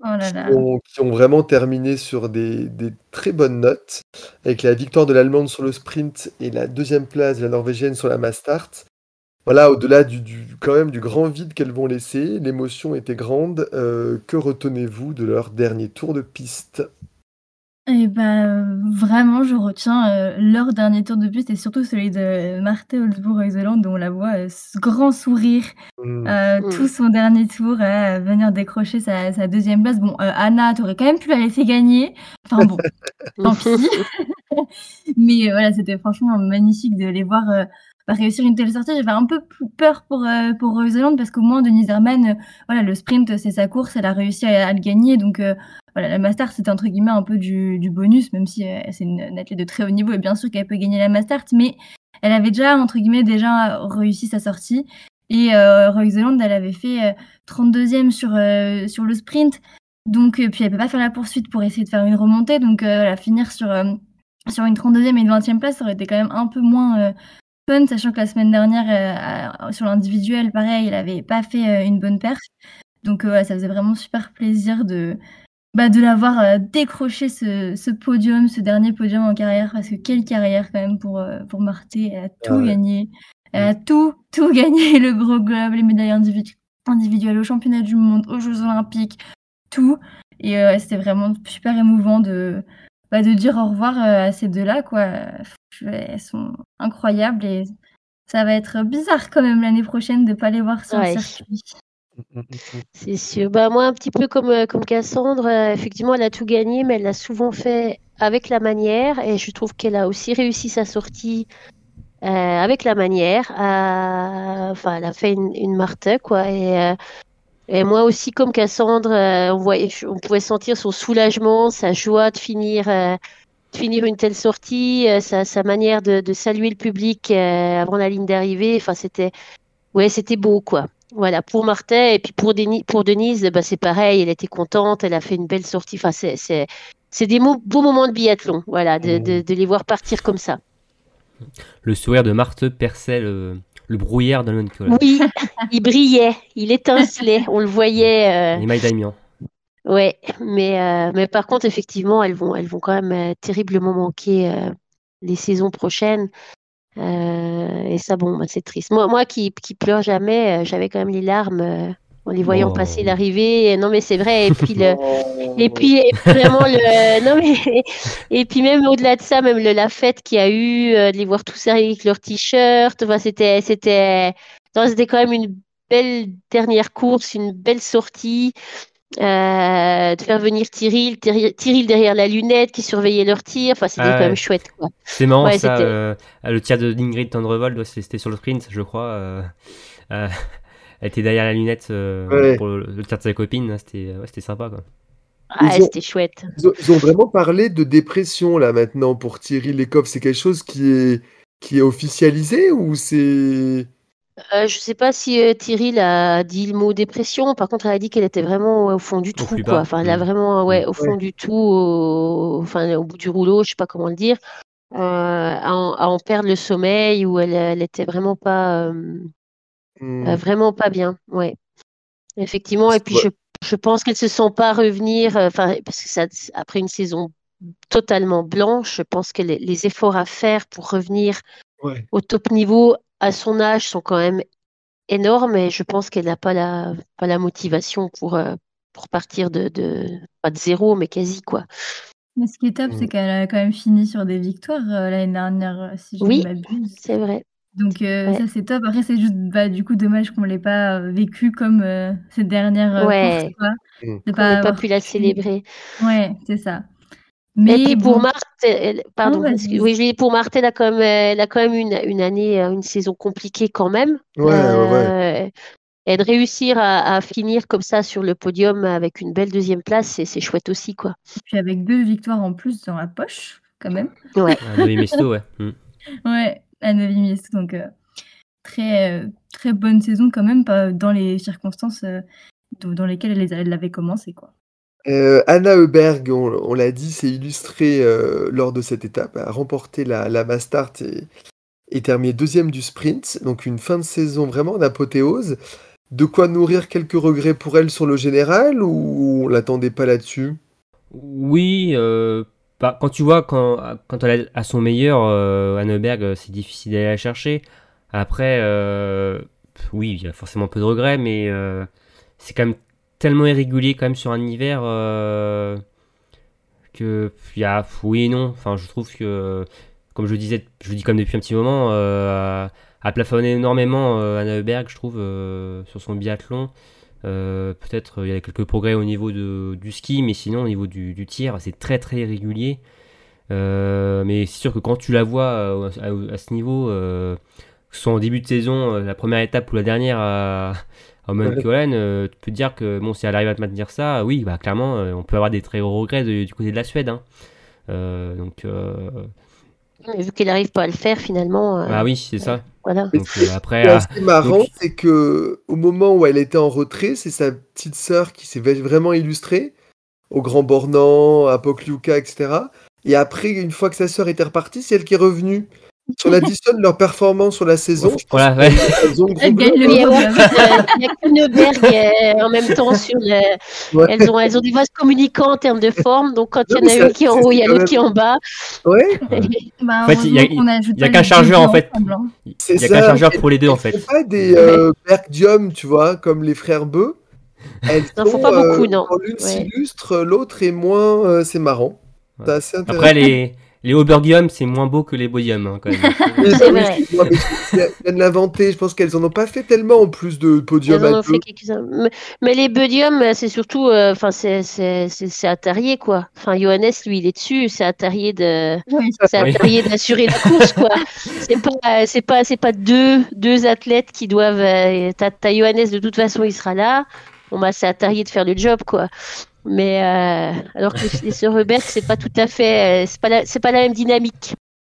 Oh là qui ont, vraiment terminé sur des, des très bonnes notes, avec la victoire de l'Allemande sur le sprint et la deuxième place de la Norvégienne sur la Mastart. Voilà, au-delà du, du- quand même du grand vide qu'elles vont laisser, l'émotion était grande. Euh, que retenez-vous de leur dernier tour de piste? Et bah, vraiment, je retiens euh, leur dernier tour de piste et surtout celui de Marthe Holzbourg-Heuseland, dont on la voit euh, ce grand sourire Hmm. euh, Mm. tout son dernier tour à venir décrocher sa, sa deuxième place. Bon, euh, Anna, t'aurais quand même pu la laisser gagner. Enfin bon, tant pis. Mais euh, voilà, c'était franchement magnifique de les voir réussir une telle sortie. J'avais un peu p- peur pour, euh, pour parce qu'au moins, Denise Herman, euh, voilà, le sprint, c'est sa course, elle a réussi à, le gagner. Donc euh, voilà, la Mastart, c'était entre guillemets un peu du, du bonus, même si euh, c'est une, athlète de très haut niveau et bien sûr qu'elle peut gagner la Mastart. Mais elle avait déjà, entre guillemets, déjà réussi sa sortie. Et euh, Zealand, elle avait fait 32e sur, sur le sprint. Donc, puis elle peut pas faire la poursuite pour essayer de faire une remontée. Donc, la finir sur, sur une 32e et une 20e place, ça aurait été quand même un peu moins fun, sachant que la semaine dernière, sur l'individuel, pareil, elle avait pas fait une bonne perf. Donc, ça faisait vraiment super plaisir de, bah, de l'avoir euh, décroché ce, ce, podium, ce dernier podium en carrière, parce que quelle carrière quand même pour, euh, pour Marté, elle a tout ah gagné. Elle a mm. tout, tout gagné, le gros globe, les médailles individuelles au championnat du monde, aux Jeux olympiques, tout. Et euh, c'était vraiment super émouvant de, bah, de dire au revoir à ces deux-là, quoi. Elles sont incroyables et ça va être bizarre quand même l'année prochaine de ne pas les voir sur le circuit. C'est sûr. Bah, moi, un petit peu comme, euh, comme Cassandre, euh, effectivement, elle a tout gagné, mais elle l'a souvent fait avec la manière. Et je trouve qu'elle a aussi réussi sa sortie euh, avec la manière. Enfin, elle a fait une, une Marthe, quoi. Et, et moi aussi, comme Cassandre, on, voyait, on pouvait sentir son soulagement, sa joie de finir. de finir une telle sortie, sa, sa manière de, de saluer le public avant la ligne d'arrivée, enfin c'était, ouais, c'était beau quoi. Voilà, pour Martin et puis pour, pour Denise, bah, c'est pareil, elle était contente, elle a fait une belle sortie. Enfin, c'est des beaux moments de biathlon, voilà, de, de, les voir partir comme ça. Le sourire de Marthe perçait le, le brouillard de Nicolas. Oui, il brillait, il étincelait, on le voyait. Euh... Les Ouais, mais, euh, mais par contre, effectivement, elles vont, elles vont quand même euh, terriblement manquer euh, les saisons prochaines. Et ça, bon, bah, c'est triste. Moi, moi qui, qui pleure jamais, j'avais quand même les larmes en les voyant passer l'arrivée. Non, mais c'est vrai. Et puis, le, et puis vraiment, le, non, mais, et puis même au-delà de ça, même le, la fête qu'il y a eu, de les voir tous avec leurs t-shirts. Enfin, c'était, c'était, c'était quand même une belle dernière course, une belle sortie. Euh, de faire venir Tyril, Tyril derrière la lunette qui surveillait leur tir. Enfin, c'était quand même chouette. C'est marrant ça. Euh, le tir de Ingrid Tendrevold, c'était sur le sprint, je crois. Euh, elle était derrière la lunette pour le, tir de sa copine. C'était sympa. Quoi. Ah, c'était chouette. Ils ont, vraiment parlé de dépression là maintenant pour Thierry Lekov. C'est quelque chose qui est, qui est officialisé ou c'est. Euh, je sais pas si euh, Thierry a dit le mot dépression. Par contre, elle a dit qu'elle était vraiment au fond du trou, quoi. Enfin, elle a vraiment, ouais, au fond du tout, au... enfin, au bout du rouleau, je sais pas comment le dire, euh, à, en, perdre le sommeil, où elle, elle était vraiment pas, mm. vraiment pas bien, ouais. Effectivement. Et puis, je, je pense qu'elle se sent pas revenir, enfin, parce que ça, après une saison totalement blanche, je pense que les, les efforts à faire pour revenir au top niveau à son âge sont quand même énormes et je pense qu'elle n'a pas la, pas la motivation pour, euh, pour partir de, de, pas de zéro, mais quasi quoi. Mais ce qui est top, c'est mm. qu'elle a quand même fini sur des victoires euh, l'année dernière, euh, si je oui, ne m'abuse. c'est vrai. Donc ça c'est top. Après c'est juste bah, du coup dommage qu'on ne l'ait pas vécu comme cette dernière ouais. course. Mm. De pas, pas pu la célébrer. Ouais, c'est ça. Mais et puis pour Marthe, pardon, oui, pour Marthe, elle a quand même, elle a quand même une, une année, euh, une saison compliquée quand même. Ouais, euh, Et de réussir à, finir comme ça sur le podium avec une belle deuxième place, c'est chouette aussi, quoi. Et puis avec deux victoires en plus dans la poche, quand même. Ouais. à Mesto, ouais. Mm. Ouais, à Mesto, donc euh, très, très bonne saison quand même, dans les circonstances dans lesquelles elle l'avait commencé, quoi. Euh, Anna Heuberg, on, l'a dit, s'est illustrée euh, lors de cette étape, a remporté la, la Mastart et, et terminé deuxième du sprint. Donc une fin de saison vraiment d'apothéose. De quoi nourrir quelques regrets pour elle sur le général ou on l'attendait pas là-dessus? Oui, euh, quand tu vois, quand, quand elle est à son meilleur, Anna Heuberg, c'est difficile d'aller la chercher. Après, oui, il y a forcément peu de regrets, mais c'est quand même tellement irrégulier quand même sur un hiver euh, que il y a oui et non. Enfin, je trouve que comme je disais, je dis comme depuis un petit moment, euh, a plafonné énormément euh, Anna Heuberg, je trouve, euh, sur son biathlon. Peut-être il y a quelques progrès au niveau de, du ski, mais sinon au niveau du, tir, c'est très très irrégulier. mais c'est sûr que quand tu la vois à, ce niveau, que ce soit en début de saison, la première étape ou la dernière à, euh, tu peux te dire que bon, si elle arrive à te maintenir ça, oui, bah, clairement, euh, on peut avoir des très gros regrets du côté de la Suède. Hein. Euh, donc, vu qu'elle n'arrive pas à le faire finalement. Bah oui, c'est ça. Voilà. Donc euh, après, Ce qui est assez marrant, donc- c'est que au moment où elle était en retrait, c'est sa petite sœur qui s'est vraiment illustrée au Grand Bornand, à Pokljuka, etc. Et après, une fois que sa sœur était repartie, c'est elle qui est revenue. Si on additionne leur performance sur la saison, je pense voilà, ouais. qu'elles ont le Oui, euh, Il y a Kuhneberg euh, en même temps sur le. Ouais. Elles, ont, elles ont des vases communicants en termes de forme. Donc quand il y en a une qui est en haut, il y a l'autre qui est en bas. Ouais, Bah, En fait, il y a- qu'un chargeur, en fait. Il y a qu'un chargeur Elles- pour les deux en elles fait. font pas des euh, Bergdium, tu vois, comme les frères Beu. Elles Non, faut sont, pas beaucoup, euh, non. L'une s'illustre, l'autre est moins. euh, c'est marrant. C'est assez intéressant. Après, les, les Obergium, c'est moins beau que les Bodium hein, quand même. C'est vrai. de l'inventer. Je pense qu'elles en ont pas fait tellement en plus de podium Elles en à ont fait deux. quelques-uns. Mais, mais les Bodium, c'est surtout. euh, Enfin, c'est c'est- Atarier, quoi. Enfin, Johannes, lui, il est dessus. C'est Atarier de. Oui. D'assurer la course, quoi. C'est pas, c'est pas, c'est pas deux, deux athlètes qui doivent. euh, T'as t'as Johannes, de toute façon, il sera là. Bon, bah, c'est Atarier de faire le job, quoi. Mais euh, alors que sœurs Hubert, c'est pas tout à fait. euh, C'est pas, la- c'est pas la même dynamique.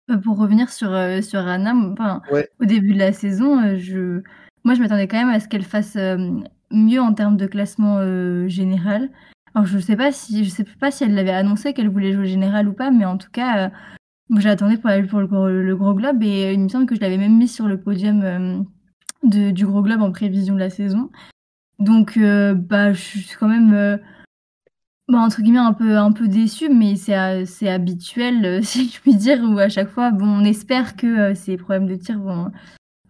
Euh, Pour revenir sur, euh, sur Anna, m- enfin, Ouais. au début de la saison, euh, je... moi je m'attendais quand même à ce qu'elle fasse euh, mieux en termes de classement euh, général. Alors je sais pas si je sais pas si elle l'avait annoncé qu'elle voulait jouer général ou pas, mais en tout cas, euh, j'attendais pour, pour le, gros, le gros globe et il me semble que je l'avais même mis sur le podium euh, de- du gros globe en prévision de la saison. Donc euh, bah je suis quand même bah, entre guillemets un peu un peu déçue mais c'est euh, c'est habituel euh, si je puis dire où à chaque fois bon on espère que euh, ces problèmes de tir vont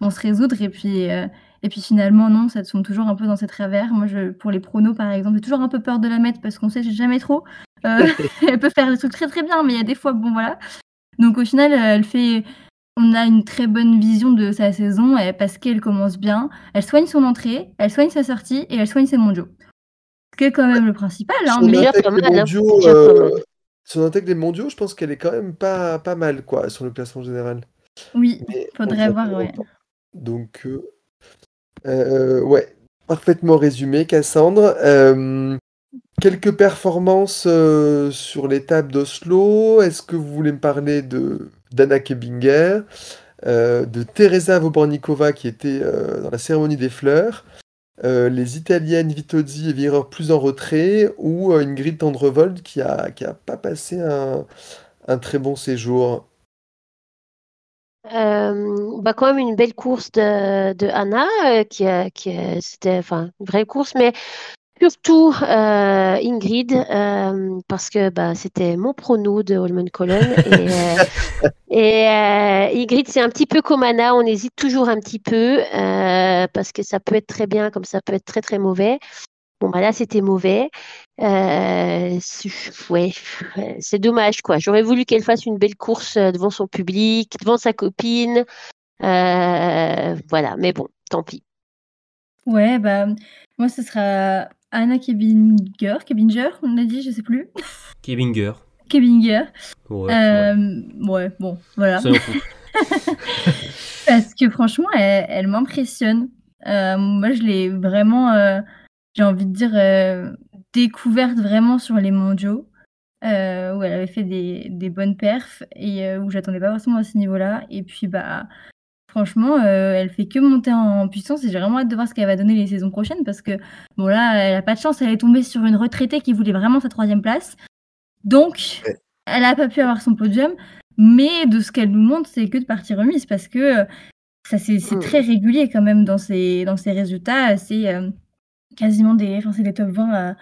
vont se résoudre et puis et puis finalement non ça tombe toujours un peu dans ces travers moi pour les pronos par exemple j'ai toujours un peu peur de la mettre parce qu'on sait jamais trop. Elle peut faire des trucs très très bien mais il y a des fois bon voilà. Donc au final elle fait on a une très bonne vision de sa saison parce qu'elle commence bien elle soigne son entrée elle soigne sa sortie et elle soigne ses mondiaux qui est quand même le principal hein, Son mais intègre hein. mondiaux, Déjà pas euh, intègre des mondiaux, je pense qu'elle est quand même pas, pas mal quoi sur le classement général. oui Mais Faudrait on voir, ouais. Donc, euh, euh, ouais, parfaitement résumé, Cassandre. Euh, quelques performances euh, sur l'étape d'Oslo. Est-ce que vous voulez me parler de d'Anna Kebinger, euh, de Teresa Vobornikova qui était euh, dans la cérémonie des fleurs, euh, les Italiennes Vitozzi et Wierer plus en retrait, ou euh, Ingrid Tendrevold qui a, qui a pas passé un, un très bon séjour. Euh, bah quand même une belle course de, de Anna euh, qui qui c'était enfin une vraie course mais surtout euh, Ingrid euh, parce que bah c'était mon prono de Holmenkollen et euh, et euh, Ingrid c'est un petit peu comme Anna on hésite toujours un petit peu euh, parce que ça peut être très bien comme ça peut être très très mauvais bon bah là c'était mauvais euh, c'est- ouais, c'est dommage quoi. J'aurais voulu qu'elle fasse une belle course devant son public, devant sa copine. Euh, voilà, mais bon, tant pis. Ouais, bah, moi, ce sera Anna Kebinger, Kebinger, on a dit, je sais plus. Kebinger. Kebinger. Ouais, Euh, ouais. ouais. bon, voilà. Parce que franchement, elle, elle m'impressionne. Euh, moi, je l'ai vraiment, euh, j'ai envie de dire, euh, découverte vraiment sur les mondiaux, où elle avait fait des, des bonnes perfs et où j'attendais pas forcément à ce niveau-là. Et puis, bah, franchement, euh, elle fait que monter en puissance et j'ai vraiment hâte de voir ce qu'elle va donner les saisons prochaines parce que, bon, là, elle a pas de chance, elle est tombée sur une retraitée qui voulait vraiment sa troisième place. Donc, Ouais. elle a pas pu avoir son podium. Mais de ce qu'elle nous montre, c'est que de partie remise parce que euh, ça c'est c'est Mm. très régulier quand même dans ses, dans ses résultats. C'est euh, quasiment des, enfin, des top 20 à,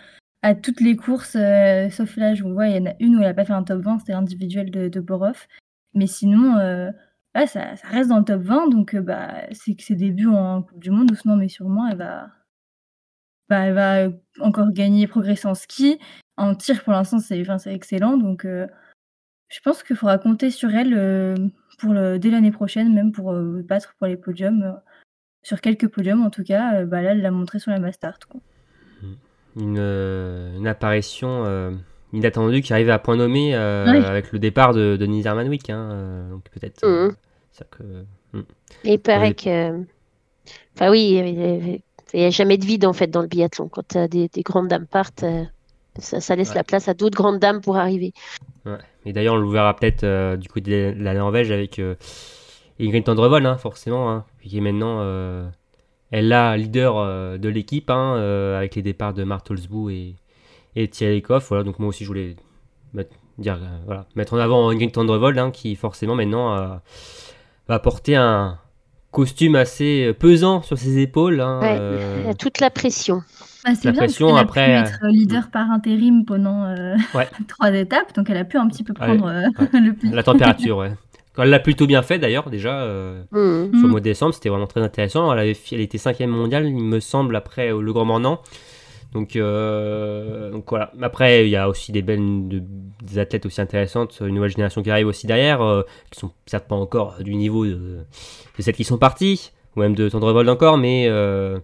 à toutes les courses, euh, sauf là, je vois, il y en a une où elle n'a pas fait un top 20, c'était l'individuel de, de Borov. Mais sinon, euh, ça, reste dans le top 20, donc euh, bah, c'est que ses débuts en Coupe du Monde, doucement mais sûrement, elle va, bah, elle va encore gagner, progresser en ski. En tir, pour l'instant, c'est excellent, donc euh, je pense qu'il faudra compter sur elle euh, pour le, dès l'année prochaine, même pour euh, battre pour les podiums. euh, sur quelques podiums, en tout cas, euh, bah, là, elle l'a montré sur la Mastart. Quoi. Euh, une apparition inattendue qui arrive à point nommé euh, avec le départ de, de Hermanwick. Hein, euh, donc peut-être. euh, Mhm. Et il paraît que. Enfin, oui, il n'y a jamais de vide en fait dans le biathlon. Quand des, des grandes dames partent, ça, ça laisse Ouais. la place à d'autres grandes dames pour arriver. Ouais. Et d'ailleurs, on le verra peut-être euh, du côté de la Norvège avec euh, Ingrid Tendrevol, hein, forcément, hein, qui est maintenant euh, elle la leader de l'équipe, hein, avec les départs de Holzbou et, et Thierry Lecoff. Voilà, donc moi aussi, je voulais mettre, dire, euh, voilà, mettre en avant Ingrid Tendrevol, hein, qui forcément maintenant euh, va porter un costume assez pesant sur ses épaules. hein, Ouais, euh, toute la pression. Bah, c'est La bien parce pression, qu'elle a après, pu être leader par intérim pendant euh, Ouais. trois étapes, donc elle a pu un petit peu Ouais, prendre euh, ouais. le pli. la température, ouais. Elle l'a plutôt bien fait d'ailleurs, déjà. euh, sur le Mm. mois de décembre. C'était vraiment très intéressant. Elle, avait, elle était cinquième mondiale, il me semble, après euh, le Grand Mornan. Donc, euh, donc voilà. Après, il y a aussi des belles de- des athlètes aussi intéressantes, une nouvelle génération qui arrive aussi derrière, euh, qui sont certes pas encore du niveau de, celles qui sont parties, ou même de Tendrevold encore, mais euh,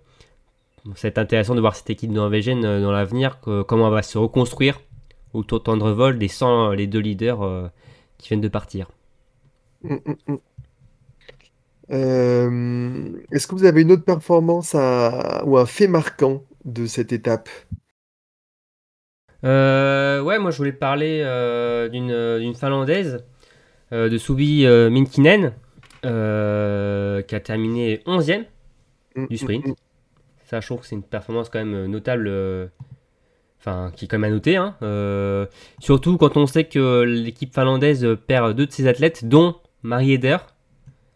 c'est intéressant de voir cette équipe norvégienne euh, dans l'avenir, comment elle va se reconstruire autour de Tendrevold et sans les deux leaders qui viennent de partir. Mm, mm, mm. Est-ce que vous avez une autre performance ou un fait marquant de cette étape? Euh, ouais, moi je voulais parler euh, d'une euh, d'une Finlandaise, euh, de Subi euh, Minkinen, euh, qui a terminé 11e Mm, du mm, sprint. Ça, je trouve que c'est une performance quand même notable, euh, enfin, qui est quand même à noter. hein. Euh, surtout quand on sait que l'équipe finlandaise perd deux de ses athlètes, dont Marie Eder,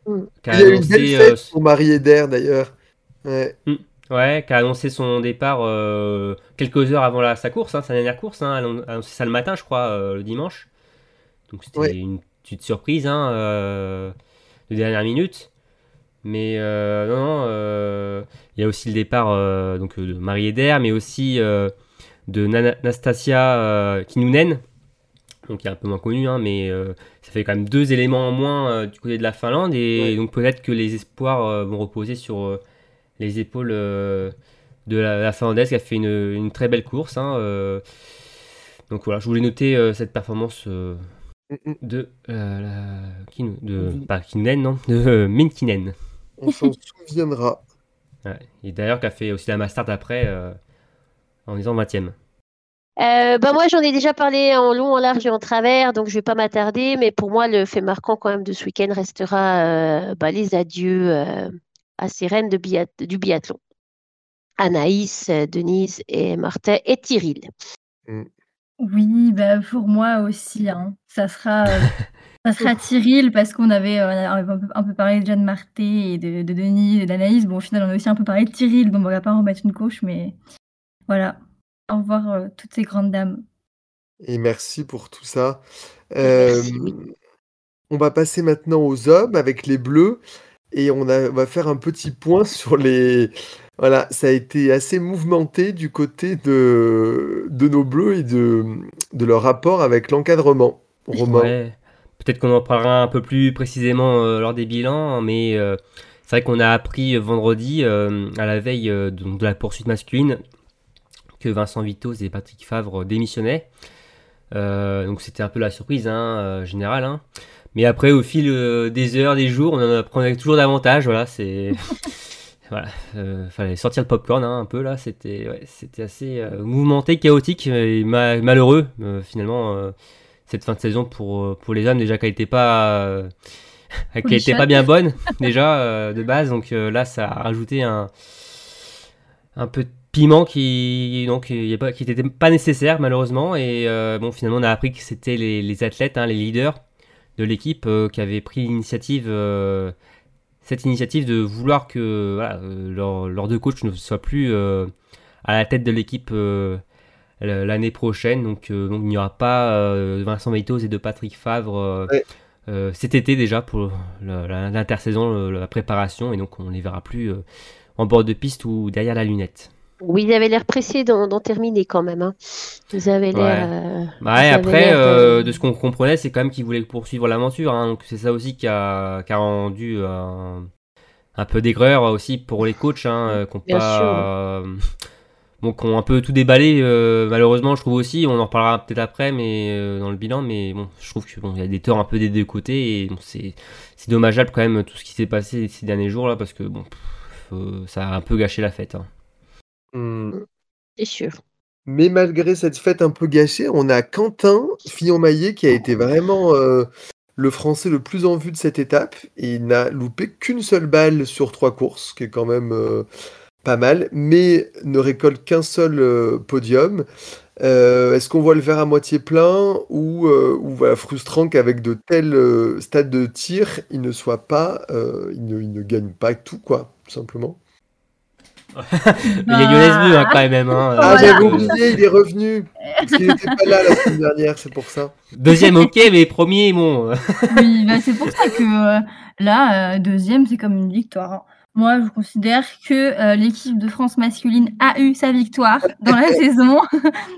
Mm. qui a Il y a eu une belle euh, fête pour Marie Eder d'ailleurs. Ouais. Ouais, qui a annoncé son départ euh, quelques heures avant la, sa course, hein, sa dernière course. Hein, elle a annoncé ça le matin, je crois, euh, le dimanche. Donc c'était Ouais. une petite surprise hein, euh, de dernière minute. Mais non, non, il y a aussi le départ donc, de Marie Eder, mais aussi de Nana- Nastasia Kinnunen, donc qui est un peu moins connu, hein, mais ça fait quand même deux éléments en moins du côté de la Finlande. Et Ouais. donc peut-être que les espoirs vont reposer sur les épaules euh, de la, la Finlandaise qui a fait une, une très belle course. hein, euh. donc voilà, je voulais noter euh, cette performance de, euh, la, de Oui. pas Kinnunen, non, de euh, Minkinen. On s'en souviendra. Ouais. Et d'ailleurs, qui a fait aussi la Mastart après euh, en disant 20ème. Euh, bah moi, j'en ai déjà parlé en long, en large et en travers, donc je vais pas m'attarder. Mais pour moi, le fait marquant quand même de ce week-end restera euh, bah, les adieux euh, à ces reines de biath- du biathlon. Anaïs, Denise et Martin et Tyril. Oui, bah pour moi aussi, hein. Ça sera, euh, ça sera Tyril parce qu'on avait, euh, un peu, parlé de Jeanne Marté et de, de Denise et d'Anaïs. Bon, au final, on a aussi un peu parlé de Tyril, donc on va pas en remettre une couche, mais voilà. Au revoir, euh, toutes ces grandes dames. Et merci pour tout ça. Merci, Euh, oui. on va passer maintenant aux hommes avec les bleus et on, va faire un petit point sur les. Voilà, ça a été assez mouvementé du côté de, de nos bleus et de, de leur rapport avec l'encadrement. Romain. Peut-être qu'on en parlera un peu plus précisément euh, lors des bilans, mais euh, c'est vrai qu'on a appris vendredi, euh, à la veille de, de la poursuite masculine, que Vincent Vitos et Patrick Favre démissionnaient. Donc c'était un peu la surprise hein, générale. hein. Mais après, au fil euh, des heures, des jours, on en apprenait toujours davantage. Voilà, c'est. voilà, euh, fallait sortir le popcorn hein, un peu là. C'était ouais, c'était assez euh, mouvementé, chaotique et ma- malheureux euh, finalement. cette fin de saison pour, pour les hommes déjà qu'elle n'était pas qu'elle les était pas bien bonne déjà de base donc là ça a rajouté un un peu de piment qui donc qui n'était pas nécessaire malheureusement et bon finalement on a appris que c'était les, les athlètes hein, les leaders de l'équipe euh, qui avaient pris l'initiative euh, cette initiative de vouloir que voilà, euh, leurs leurs deux coachs ne soient plus euh, à la tête de l'équipe euh, l'année prochaine. Donc, euh, donc il n'y aura pas de Vincent Meitos et de Patrick Favre Ouais. cet été déjà pour l'intersaison, la préparation. Et donc on les verra plus en bord de piste ou derrière la lunette. Oui, ils avaient l'air pressés d'en terminer quand même. hein. Ils avaient l'air. euh, Bah ouais, après, euh, euh, de ce qu'on comprenait, c'est quand même qu'ils voulaient poursuivre l'aventure. hein. donc c'est ça aussi qui a, qui a rendu un, un peu d'aigreur aussi pour les coachs hein, qui ont Bien pas, sûr. euh, bon, qui ont un peu tout déballé. euh, malheureusement, je trouve aussi. On en reparlera peut-être après, mais dans le bilan. Mais bon, je trouve qu'il bon, y a des torts un peu des deux côtés et bon, c'est dommageable quand même tout ce qui s'est passé ces derniers jours là parce que bon, pff, ça a un peu gâché la fête. hein. Hmm. C'est sûr. Mais malgré cette fête un peu gâchée, on a Quentin Fillon-Maillet qui a été vraiment euh, le Français le plus en vue de cette étape. Et il n'a loupé qu'une seule balle sur trois courses, ce qui est quand même euh, pas mal, mais ne récolte qu'un seul euh, podium. Euh, Est-ce qu'on voit le verre à moitié plein ou, euh, ou voilà, frustrant qu'avec de tels euh, stades de tir, il ne soit pas, euh, il, ne, il ne gagne pas tout, quoi, tout simplement. Mais il y a Bleu hein, quand même. hein, Ah, j'avais oublié, il est revenu. Parce qu'il n'était pas là la semaine dernière, c'est pour ça. Deuxième, ok, mais premier, bon. Oui, bah, c'est pour ça que euh, là, euh, deuxième, c'est comme une victoire. hein. Moi, je considère que euh, l'équipe de France masculine a eu sa victoire dans la saison.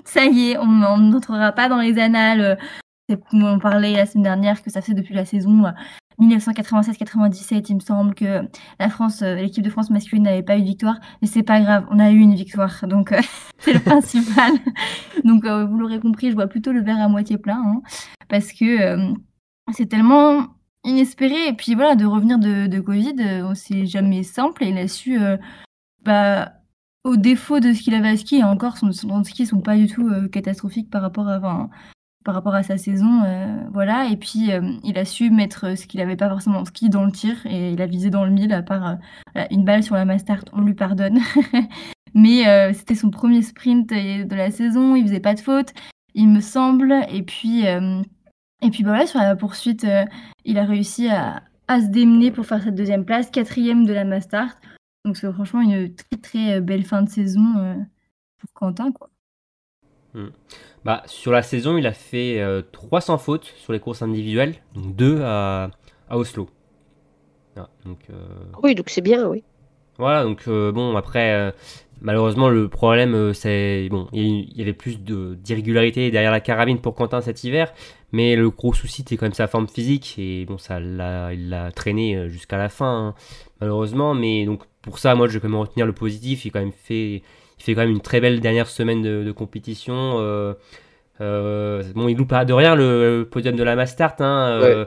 ça y est, on n'entrera pas dans les annales. On parlait la semaine dernière que ça fait depuis la saison 1996-97, il me semble que la France, euh, l'équipe de France masculine n'avait pas eu de victoire, mais c'est pas grave, on a eu une victoire, donc euh, c'est le principal. donc euh, vous l'aurez compris, je vois plutôt le verre à moitié plein, hein, parce que c'est tellement inespéré. Et puis voilà, de revenir de, Covid, c'est jamais simple. Et il a su, au défaut de ce qu'il avait à ski, et encore, son, son ski sont pas du tout catastrophiques par rapport à, enfin, par rapport à sa saison. euh, voilà. Et puis, euh, il a su mettre ce qu'il avait pas forcément en ski dans le tir. Et il a visé dans le mille, à part euh, une balle sur la Mastart, on lui pardonne. Mais euh, c'était son premier sprint euh, de la saison, il faisait pas de faute, il me semble. Et puis, euh, et puis voilà, sur la poursuite, euh, il a réussi à, se démener pour faire cette deuxième place, quatrième de la Mastart. Donc c'est franchement une très belle fin de saison euh, pour Quentin. Quoi. Bah, sur la saison, il a fait euh, 300 fautes sur les courses individuelles, donc 2 à, à Oslo. Voilà, donc, euh, Oui, donc c'est bien, oui. voilà, donc euh, bon, après, euh, malheureusement, le problème, euh, c'est. Bon, il y avait plus de- d'irrégularité derrière la carabine pour Quentin cet hiver, mais le gros souci, c'était quand même sa forme physique, et bon, ça l'a, il l'a traîné euh, jusqu'à la fin, hein, malheureusement, mais donc pour ça, moi, je vais quand même retenir le positif, il, a quand même fait, il fait quand même une très belle dernière semaine de, de compétition. euh, euh, bon, il loupe pas de rien le, le podium de la Mastart. Hein, euh,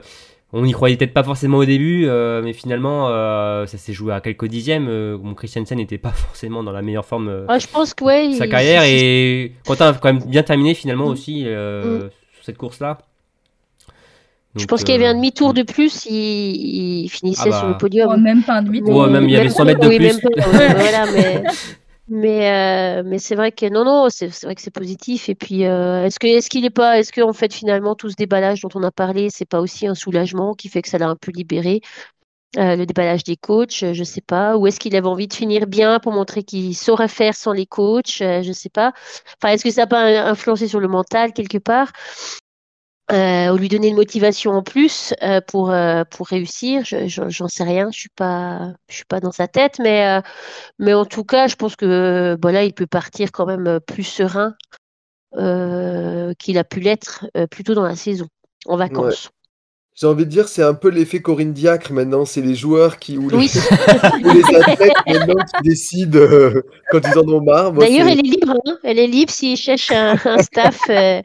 On n'y croyait peut-être pas forcément au début, euh, mais finalement, euh, ça s'est joué à quelques dixièmes. Euh, bon, Christiansen n'était pas forcément dans la meilleure forme euh, Ah, je pense que, ouais. de sa il- carrière si- et Quentin a quand même bien terminé finalement Mm. aussi euh, sur cette course-là. Je pense qu'il y avait un demi-tour de plus, il, il finissait Ah bah. sur le podium. Oh, même pas un demi Ouais, même il y avait 100 mètres de oui, plus. même pas, ouais, voilà, mais mais euh, mais c'est vrai que non non, c'est vrai que c'est positif. Et puis euh, est-ce que est-ce qu'il est pas, est-ce que en fait finalement tout ce déballage dont on a parlé, c'est pas aussi un soulagement qui fait que ça l'a un peu libéré, euh, le déballage des coachs, je sais pas. Ou est-ce qu'il avait envie de finir bien pour montrer qu'il saurait faire sans les coachs, euh, je sais pas. Enfin, est-ce que ça n'a pas influencé sur le mental quelque part? Euh, ou lui donner une motivation en plus euh, pour euh, pour réussir, je, je- j'en sais rien, je suis pas je suis pas dans sa tête, mais euh, mais en tout cas, je pense que bon, là, il peut partir quand même plus serein euh, qu'il a pu l'être euh, plus tôt dans la saison, en vacances. J'ai envie de dire, c'est un peu l'effet Corinne Diacre maintenant. C'est les joueurs qui, ou les, Oui. ou les athlètes maintenant qui décident euh, quand ils en ont marre. D'ailleurs, elle est libre, hein. Elle est libre s'il cherche un, un staff, euh,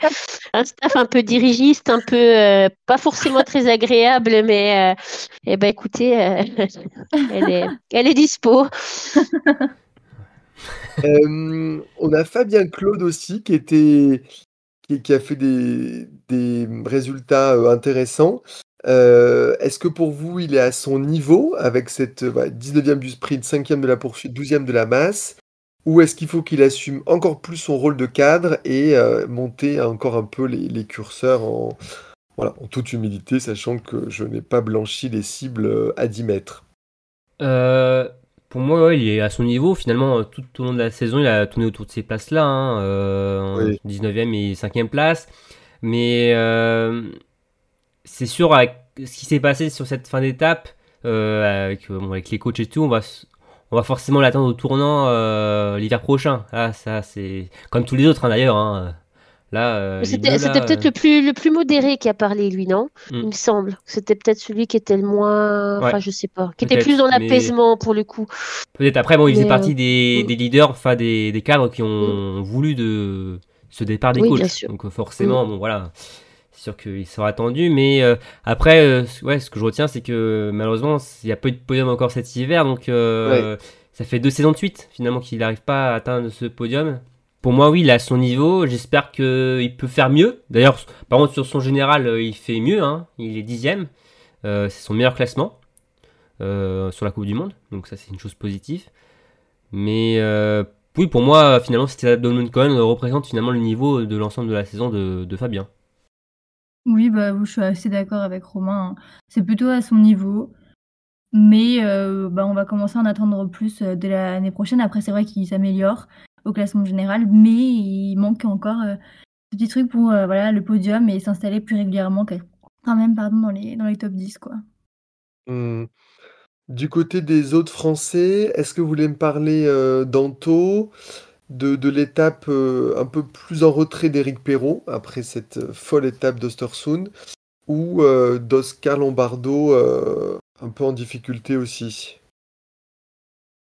un staff un peu dirigiste, un peu euh, pas forcément très agréable, mais eh ben écoutez, elle est elle est dispo. Euh, on a Fabien Claude aussi qui était qui, a fait des, des résultats euh, intéressants. Euh, Est-ce que pour vous, il est à son niveau avec cette euh, bah, 19e du sprint, 5e de la poursuite, 12e de la masse? Ou est-ce qu'il faut qu'il assume encore plus son rôle de cadre et euh, monter encore un peu les, curseurs en, voilà, en toute humilité, sachant que je n'ai pas blanchi les cibles euh, à 10 mètres? Pour moi, ouais, il est à son niveau. Finalement, euh, tout au long de la saison, il a tourné autour de ces places-là, hein, euh, en Oui. 19e et 5e place. Mais euh, c'est sûr, avec ce qui s'est passé sur cette fin d'étape, euh, avec, bon, avec les coachs et tout, on va, s- on va forcément l'attendre au tournant l'hiver prochain. Ah, ça, c'est comme tous les autres, hein, d'ailleurs. hein. Là, euh, C'était peut-être le plus le plus modéré qui a parlé, lui, non? Mm. Il me semble. C'était peut-être celui qui était le moins, Ouais. enfin, je sais pas, qui était plus dans mais- l'apaisement pour le coup. Peut-être après, bon, il faisait partie des, mm. des leaders, enfin des, des cadres qui ont voulu de ce départ des Oui, coachs. bien sûr. Donc euh, forcément, bon voilà, c'est sûr qu'il sera attendu. Mais euh, après, euh, ce- ouais, ce que je retiens, c'est que malheureusement, il n'y a pas eu de podium encore cet hiver. Donc euh, ça fait deux saisons de suite finalement qu'il n'arrive pas à atteindre ce podium. Pour moi, oui, il a son niveau. J'espère qu'il peut faire mieux. D'ailleurs, par contre, sur son général, euh, il fait mieux. Hein. Il est dixième. Euh, c'est son meilleur classement euh, sur la Coupe du Monde. Donc ça, c'est une chose positive. Mais oui, pour moi, finalement, c'était Donald Cohen représente finalement le niveau de l'ensemble de la saison de, Fabien. Oui, bah, je suis assez d'accord avec Romain. Hein. C'est plutôt à son niveau. Mais bah, on va commencer à en attendre plus dès l'année prochaine. Après, c'est vrai qu'il s'améliore au classement général, mais il manque encore euh, petit truc pour euh, voilà, le podium et s'installer plus régulièrement quand même pardon, dans, les, dans les top 10. Quoi. Mmh. Du côté des autres Français, est-ce que vous voulez me parler euh, d'Anto, de, de l'étape un peu plus en retrait d'Éric Perrault, après cette folle étape d'Ostersund, ou d'Oscar Lombardo, un peu en difficulté aussi?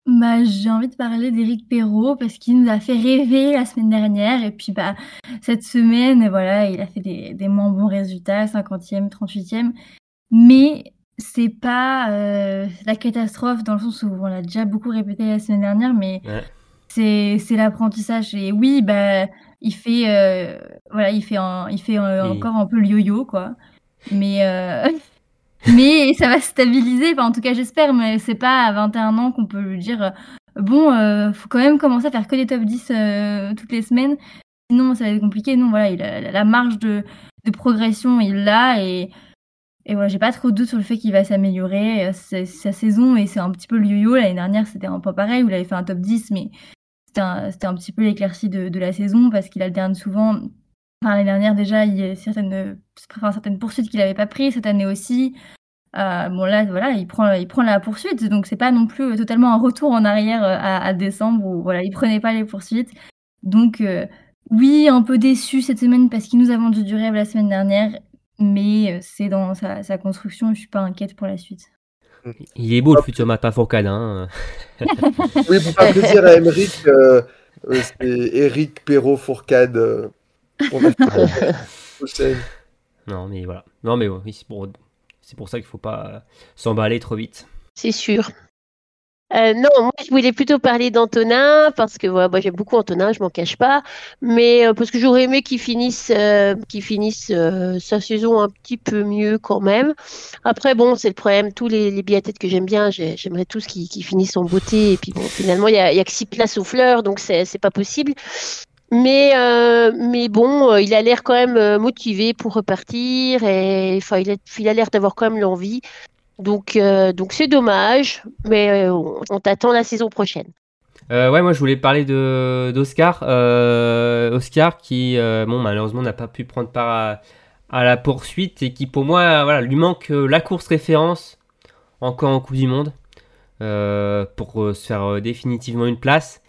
Bah, j'ai envie de parler d'Éric Perrault parce qu'il nous a fait rêver la semaine dernière. Et puis bah cette semaine, voilà, il a fait des, des moins bons résultats, 50e, 38e, mais c'est pas euh, la catastrophe dans le sens où on l'a déjà beaucoup répété la semaine dernière, mais c'est c'est l'apprentissage. Et oui, bah il fait euh, voilà, il fait il fait euh, encore un peu le yo-yo quoi, mais mais ça va se stabiliser. Enfin, en tout cas, j'espère. Mais c'est pas à 21 ans qu'on peut lui dire euh, bon, euh, faut quand même commencer à faire que des top 10 euh, toutes les semaines. Sinon, ça va être compliqué. Non, voilà, la marge de, progression, il l'a. Et, et voilà, j'ai pas trop de sur le fait qu'il va s'améliorer. Euh, sa saison et c'est un petit peu le yo-yo. L'année dernière, c'était un peu pareil où il avait fait un top 10, mais c'était un, petit peu l'éclaircie de, la saison parce qu'il alterne souvent. Enfin, l'année dernière, déjà, il y a certaines, enfin, certaines poursuites qu'il n'avait pas prises cette année aussi. Euh, bon là voilà il prend il prend la poursuite donc c'est pas non plus totalement un retour en arrière euh, à, décembre où voilà il prenait pas les poursuites. Donc euh, oui un peu déçu cette semaine parce qu'il nous a vendu du rêve la semaine dernière mais c'est dans sa, construction je suis pas inquiète pour la suite. Il est beau le futur Matin Fourcade hein. Oui pour faire plaisir à Emeric c'est Eric Non mais voilà non mais pour c'est pour ça qu'il ne faut pas s'emballer trop vite. C'est sûr. Euh, non, moi je voulais plutôt parler d'Antonin parce que voilà, moi j'aime beaucoup Antonin, je m'en cache pas, mais euh, parce que j'aurais aimé qu'il finisse, euh, qu'il finisse sa saison un petit peu mieux quand même. Après bon, c'est le problème, tous les, les biathlètes que j'aime bien, j'aimerais tous qu'ils finissent en beauté et puis bon, finalement il y a, y a que six places aux fleurs, donc c'est pas possible. Mais, euh, mais bon, euh, il a l'air quand même euh, motivé pour repartir et il a l'air d'avoir quand même l'envie. Donc, donc c'est dommage, mais on, t'attend la saison prochaine. ouais, moi je voulais parler de d'Oscar, Oscar qui, bon, malheureusement n'a pas pu prendre part à, la poursuite et qui, pour moi, voilà, lui manque la course référence encore en Coupe du Monde pour se faire définitivement une place.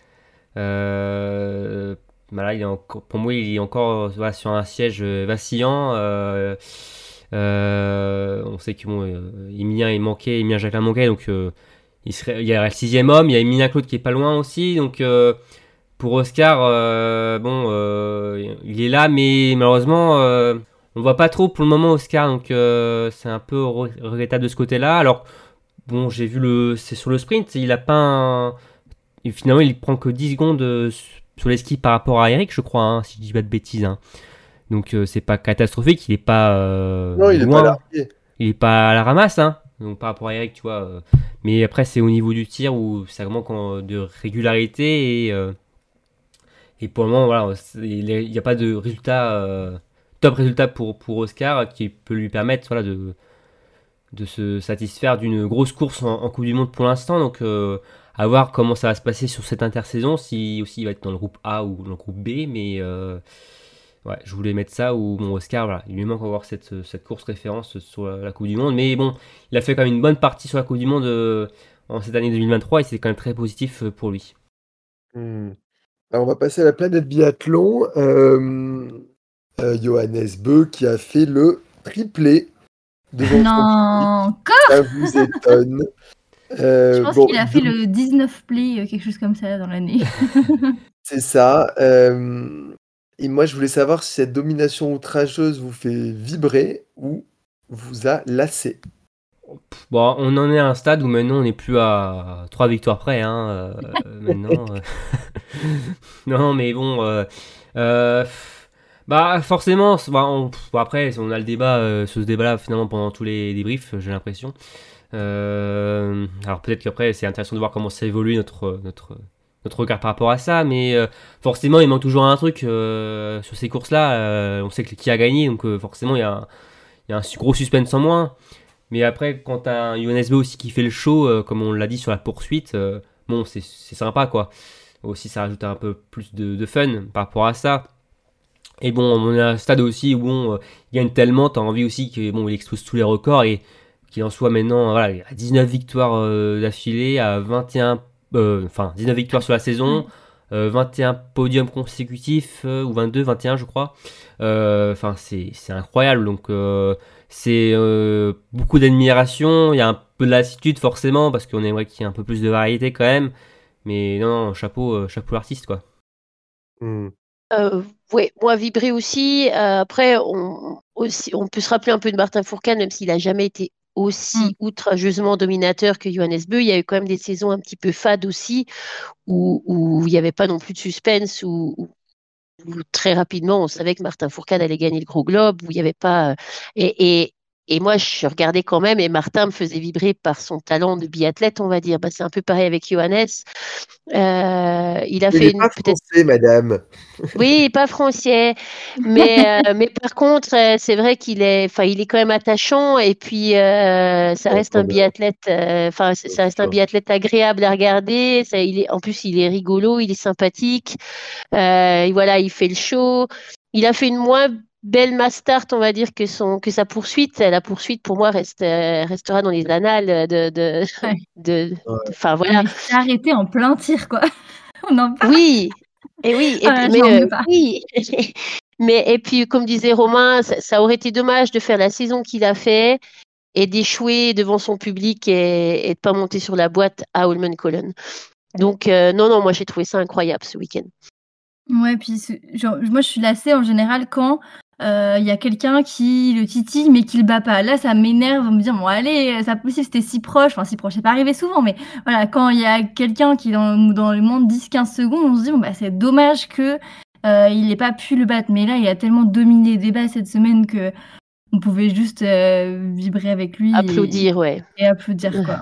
Bah pour moi, il est encore sur un siège euh, vacillant. Euh, euh, on sait que bon, Emilien est manqué, Emilien manquait, donc il y a le sixième homme, il y a Emilien Claude qui est pas loin aussi, donc pour Oscar, bon, il est là, mais malheureusement, on voit pas trop pour le moment Oscar, donc c'est un peu regrettable de ce côté-là. Alors, bon, j'ai vu le, c'est sur le sprint, il a pas un, finalement, il prend que 10 secondes sur les skis par rapport à Eric, je crois, hein, si je dis pas de bêtises. Hein. Donc euh, c'est pas catastrophique, il est pas euh, non, il loin, est pas il est pas à la ramasse, hein. Donc par rapport à Eric, tu vois. Euh. mais après c'est au niveau du tir où ça manque de régularité et et pour le moment voilà, il n'y a pas de résultat top résultat pour pour Oscar qui peut lui permettre voilà de de se satisfaire d'une grosse course en, en, Coupe du Monde pour l'instant. Donc à voir comment ça va se passer sur cette intersaison, si aussi il va être dans le groupe A ou dans le groupe B, mais euh, ouais, je voulais mettre ça où mon Oscar, voilà, il lui manque encore cette, cette course référence sur la Coupe du Monde, mais bon, il a fait quand même une bonne partie sur la Coupe du Monde euh, en cette année 2023 et c'est quand même très positif euh, pour lui. Hmm. Alors on va passer à la planète biathlon. Johannes Beu qui a fait le triplé devant Non, encore? Ça vous étonne euh, je pense qu'il a fait le 19 play, euh, quelque chose comme ça dans l'année. C'est ça. Euh, et moi, je voulais savoir si cette domination outrageuse vous fait vibrer ou vous a lassé. Bon, on en est à un stade où maintenant on n'est plus à trois victoires près. Hein, maintenant, non, mais bon, euh, euh, bah forcément, bah, bon, après, on a le débat, euh, ce débat-là finalement pendant tous les débriefs, j'ai l'impression. Euh, alors peut-être qu'après, c'est intéressant de voir comment ça évolue notre notre notre regard par rapport à ça, mais euh, forcément, il manque toujours un truc euh, sur ces courses-là. euh, on sait que qui a gagné, donc euh, forcément, il y a un, y a un gros suspense en moins. Mais après, quand t'as un UNSB aussi qui fait le show, euh, comme on l'a dit sur la poursuite, euh, bon, c'est sympa quoi. Aussi, ça rajoute un peu plus de, de fun par rapport à ça. Et bon, on est à un stade aussi où bon, euh, il gagne tellement, t'as envie aussi qu'il bon, il explose tous les records et qu'il en soit maintenant voilà, à 19 victoires euh, d'affilée, à 21, euh, enfin 19 victoires sur la saison, euh, 21 podiums consécutifs, euh, ou 22, 21 je crois. Enfin, c'est c'est incroyable. Donc, euh, c'est euh, beaucoup d'admiration. Il y a un peu de lassitude forcément parce qu'on aimerait qu'il y ait un peu plus de variété quand même. Mais non, non chapeau, euh, chapeau l'artiste quoi. Hmm. Euh, ouais, moi vibrer aussi. Euh, après, on, aussi, on peut se rappeler un peu de Martin Fourcade, même s'il a jamais été aussi Mm. outrageusement dominateur que Johannes Beu. Il y a eu quand même des saisons un petit peu fades aussi, où, où il n'y avait pas non plus de suspense, où, où- où très rapidement on savait que Martin Fourcade allait gagner le Gros Globe, où il n'y avait pas. Et, et, et moi, je regardais quand même, et Martin me faisait vibrer par son talent de biathlète, on va dire. Bah, c'est un peu pareil avec Johannes. Euh, il a Il fait n'est une pas français, madame. oui, pas français, mais euh, mais par contre, euh, c'est vrai qu'il est, enfin, il est quand même attachant et puis euh, ça reste un biathlète, enfin, ça reste un biathlète agréable à regarder. Ça, il est, en plus, il est rigolo, il est sympathique. Et voilà, il fait le show. Il a fait une moins belle mastart, on va dire, que son que sa poursuite. La poursuite, pour moi, reste euh, restera dans les annales de de Ouais. de, Ouais. enfin voilà. Mais c'est arrêté en plein tir, quoi. On en parle. Oui, et oui, et Ah, puis, mais euh, pas. oui, mais et puis comme disait Romain, ça, ça aurait été dommage de faire la saison qu'il a fait et d'échouer devant son public et, et de pas monter sur la boîte à Holmenkollen. Donc euh, non, non, moi j'ai trouvé ça incroyable ce week-end. Ouais, puis genre, moi je suis lassée en général quand euh, il y a quelqu'un qui le titille mais qui le bat pas. Là, ça m'énerve de me dire bon allez, c'est pas possible, c'était si proche. Enfin, si proche, c'est pas arrivé souvent, mais voilà, quand il y a quelqu'un qui est dans, dans les moins de 10-15 secondes, on se dit bon bah c'est dommage que euh, il ait pas pu le battre. Mais là, il a tellement dominé les débats cette semaine que on pouvait juste euh, vibrer avec lui et- Applaudir, ouais. et, applaudir quoi.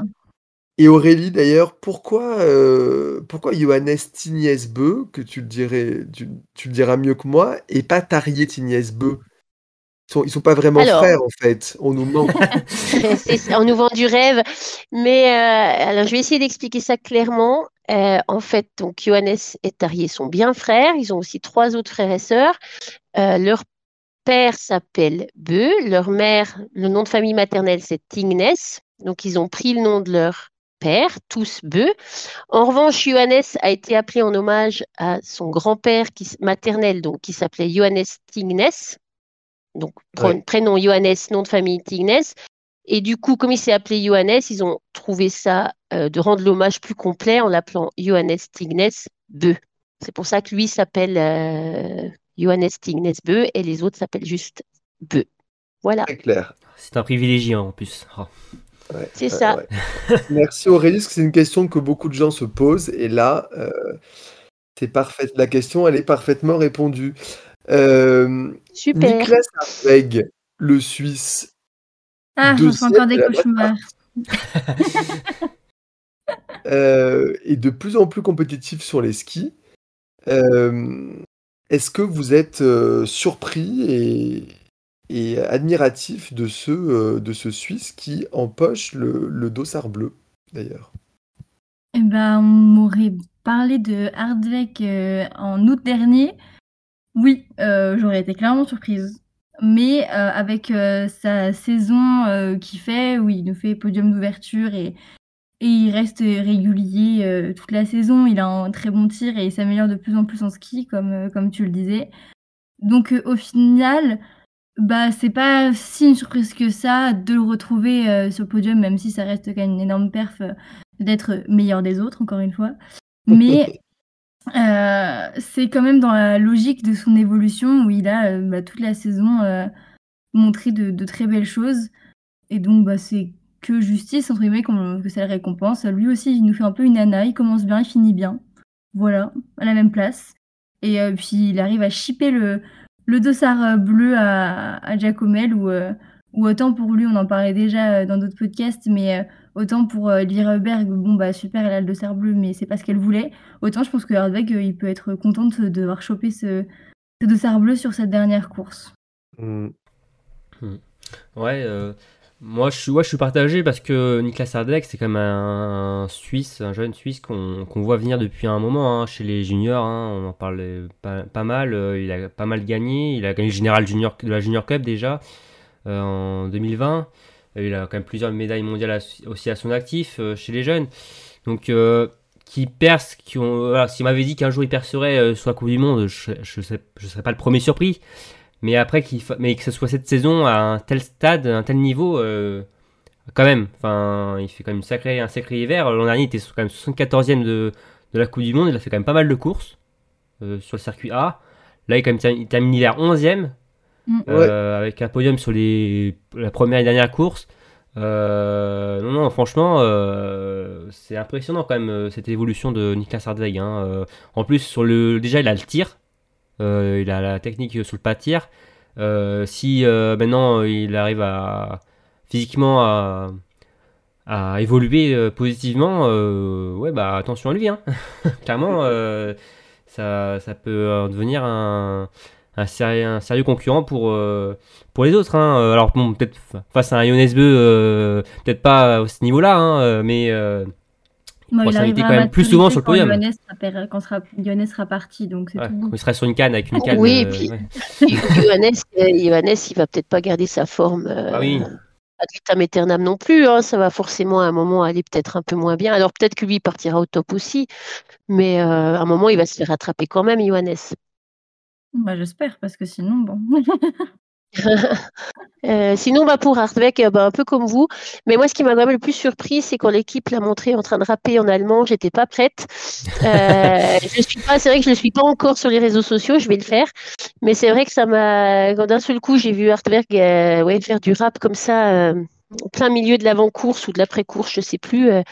Et Aurélie, d'ailleurs, pourquoi, euh, pourquoi Johannes Tignesbeu, que tu le, dirais, tu, tu le diras mieux que moi, et pas Tarier Tignesbeu ils sont, ils sont pas vraiment Alors. frères, en fait. On nous ment. On nous vend du rêve. Mais euh, alors, je vais essayer d'expliquer ça clairement. Euh, en fait, donc Johannes et Tarier sont bien frères. Ils ont aussi trois autres frères et sœurs. Leur père s'appelle Beu. Leur mère, le nom de famille maternelle, c'est Tingnes. Donc, ils ont pris le nom de leur père, tous Beu. En revanche, Johannes a été appelé en hommage à son grand-père maternel, donc, qui s'appelait Johannes Tingnes. Donc, pr- Ouais. prénom Johannes, nom de famille Tingnes. Et du coup, comme il s'est appelé Johannes, ils ont trouvé ça euh, de rendre l'hommage plus complet en l'appelant Johannes Tingnes Beu. C'est pour ça que lui s'appelle euh, Johannes Tingnes Beu et les autres s'appellent juste Beu. Voilà, Très clair. C'est un privilégié en plus. Oh. Ouais, c'est ça. ouais. Merci Aurélie, parce que c'est une question que beaucoup de gens se posent. Et là, euh, c'est parfait. La question, elle est parfaitement répondue. Euh, Super. Hartweg, le Suisse, Ah, j'en fais encore des cauchemars. euh, est de plus en plus compétitif sur les skis. Euh, Est-ce que vous êtes euh, surpris et, et admiratif de ce, euh, de ce Suisse qui empoche le, le dossard bleu, d'ailleurs Eh ben, on m'aurait parlé de Hardweg euh, en août dernier. Oui, euh, j'aurais été clairement surprise. Mais avec sa saison qu'il fait, où il nous fait podium d'ouverture et, et il reste régulier toute la saison, il a un très bon tir et il s'améliore de plus en plus en ski, comme, comme tu le disais. Donc au final, bah c'est pas si une surprise que ça de le retrouver euh, sur le podium, même si ça reste quand même une énorme perf euh, d'être meilleur des autres, encore une fois. Mais euh, c'est quand même dans la logique de son évolution où il a bah, toute la saison montré de, de très belles choses. Et donc, bah, c'est que justice, entre guillemets, que ça le récompense. Lui aussi, il nous fait un peu une nana. Il commence bien, il finit bien. voilà, à la même place. Et puis il arrive à chipper le, le dossard euh, bleu à, à Giacomel, ou, euh, ou autant pour lui, on en parlait déjà dans d'autres podcasts, mais autant pour Lyra Berg, bon bah super, elle a le dossard bleu, mais c'est pas ce qu'elle voulait. Autant je pense que Hardweg, il peut être contente d'avoir chopé ce, ce dossard bleu sur cette dernière course. Mm. Ouais, euh, moi je suis, partagé parce que Niklas Hardek c'est quand même un, Suisse, un jeune Suisse qu'on voit venir depuis un moment hein, chez les juniors. hein, on en parle pas, mal. euh, il a pas mal gagné. Il a gagné le général junior de la Junior Cup déjà euh, en 2020. Euh, Il a quand même plusieurs médailles mondiales aussi à son actif euh, chez les jeunes. Donc qui perce, qui ont, voilà, s'il m'avait dit qu'un jour il percerait sur la Coupe du Monde, je, je serais pas le premier surpris. Mais après, qu'il fa- mais que ce soit cette saison à un tel stade, à un tel niveau, euh, quand même. Enfin, il fait quand même une sacrée, un sacré hiver. L'an dernier, il était quand même 74e de, de la Coupe du Monde. Il a fait quand même pas mal de courses euh, sur le circuit A. Là, il, quand même, il termine l'hiver 11e. Mm. euh, avec un podium sur les, la première et dernière course. Euh, non, non, franchement, euh, c'est impressionnant quand même euh, cette évolution de Niklas Hardweg. hein. Euh, en plus, sur le, déjà, il a le tir, il a la technique sur le pas. Euh, si euh, maintenant il arrive à physiquement à, évoluer euh, positivement, euh, ouais, bah attention à lui. Hein. Clairement, euh, ça, ça peut euh, devenir un, sérieux, concurrent pour, euh, pour les autres. hein. Euh, Alors, bon, peut-être fa- face à un euh, peut-être pas à ce niveau-là, hein, euh, mais euh, Bon, Bon, il ça a été arrivera quand même plus souvent sur le podium. Sera, quand sera, sera parti, donc c'est ouais, tout bon. il serait sur une canne avec une canne. Oui, et euh, puis- ouais. Johannes, euh, il va peut-être pas garder sa forme euh, Ah oui. ad vitam aeternam non plus. hein. Ça va forcément à un moment aller peut-être un peu moins bien. Alors peut-être que lui il partira au top aussi, mais euh, à un moment il va se faire rattraper quand même, Johannes. Bah, J'espère, parce que sinon, bon. Euh, sinon, bah, pour Hartweg, euh, bah, un peu comme vous. Mais moi, ce qui m'a vraiment le plus surpris, c'est quand l'équipe l'a montré en train de rapper en allemand, j'étais pas prête. Euh, je suis pas, c'est vrai que je ne suis pas encore sur les réseaux sociaux, je vais le faire. Mais c'est vrai que ça m'a, quand d'un seul coup, j'ai vu Hartweg euh, ouais, faire du rap comme ça, euh, en plein milieu de l'avant-course ou de l'après-course, je sais plus. euh,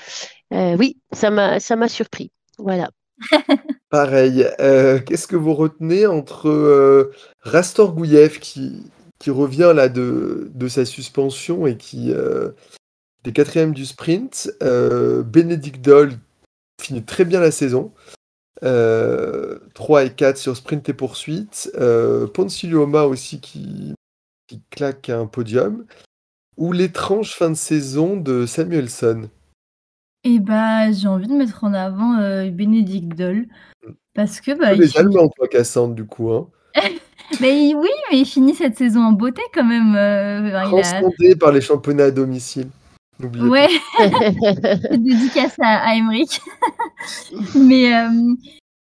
euh, oui, ça m'a, ça m'a surpris. Voilà. Pareil. Euh, Qu'est-ce que vous retenez entre euh, Rastor Gouyev qui, qui revient là de, de sa suspension et qui euh, est quatrième du sprint, euh, Bénédicte Doll finit très bien la saison. Euh, 3 et 4 sur sprint et poursuite. Euh, Poncilioma aussi qui, qui claque un podium. Ou l'étrange fin de saison de Samuelson. Et bah, j'ai envie de mettre en avant euh, Bénédicte Doll. Parce que, bah, il les finit- Allemands, toi, Cassandre, du coup. Hein. Mais oui, mais il finit cette saison en beauté quand même. euh, il a- Transcendé par les championnats à domicile. N'oubliez Ouais, dédicace à, à Emmerich. mais, euh,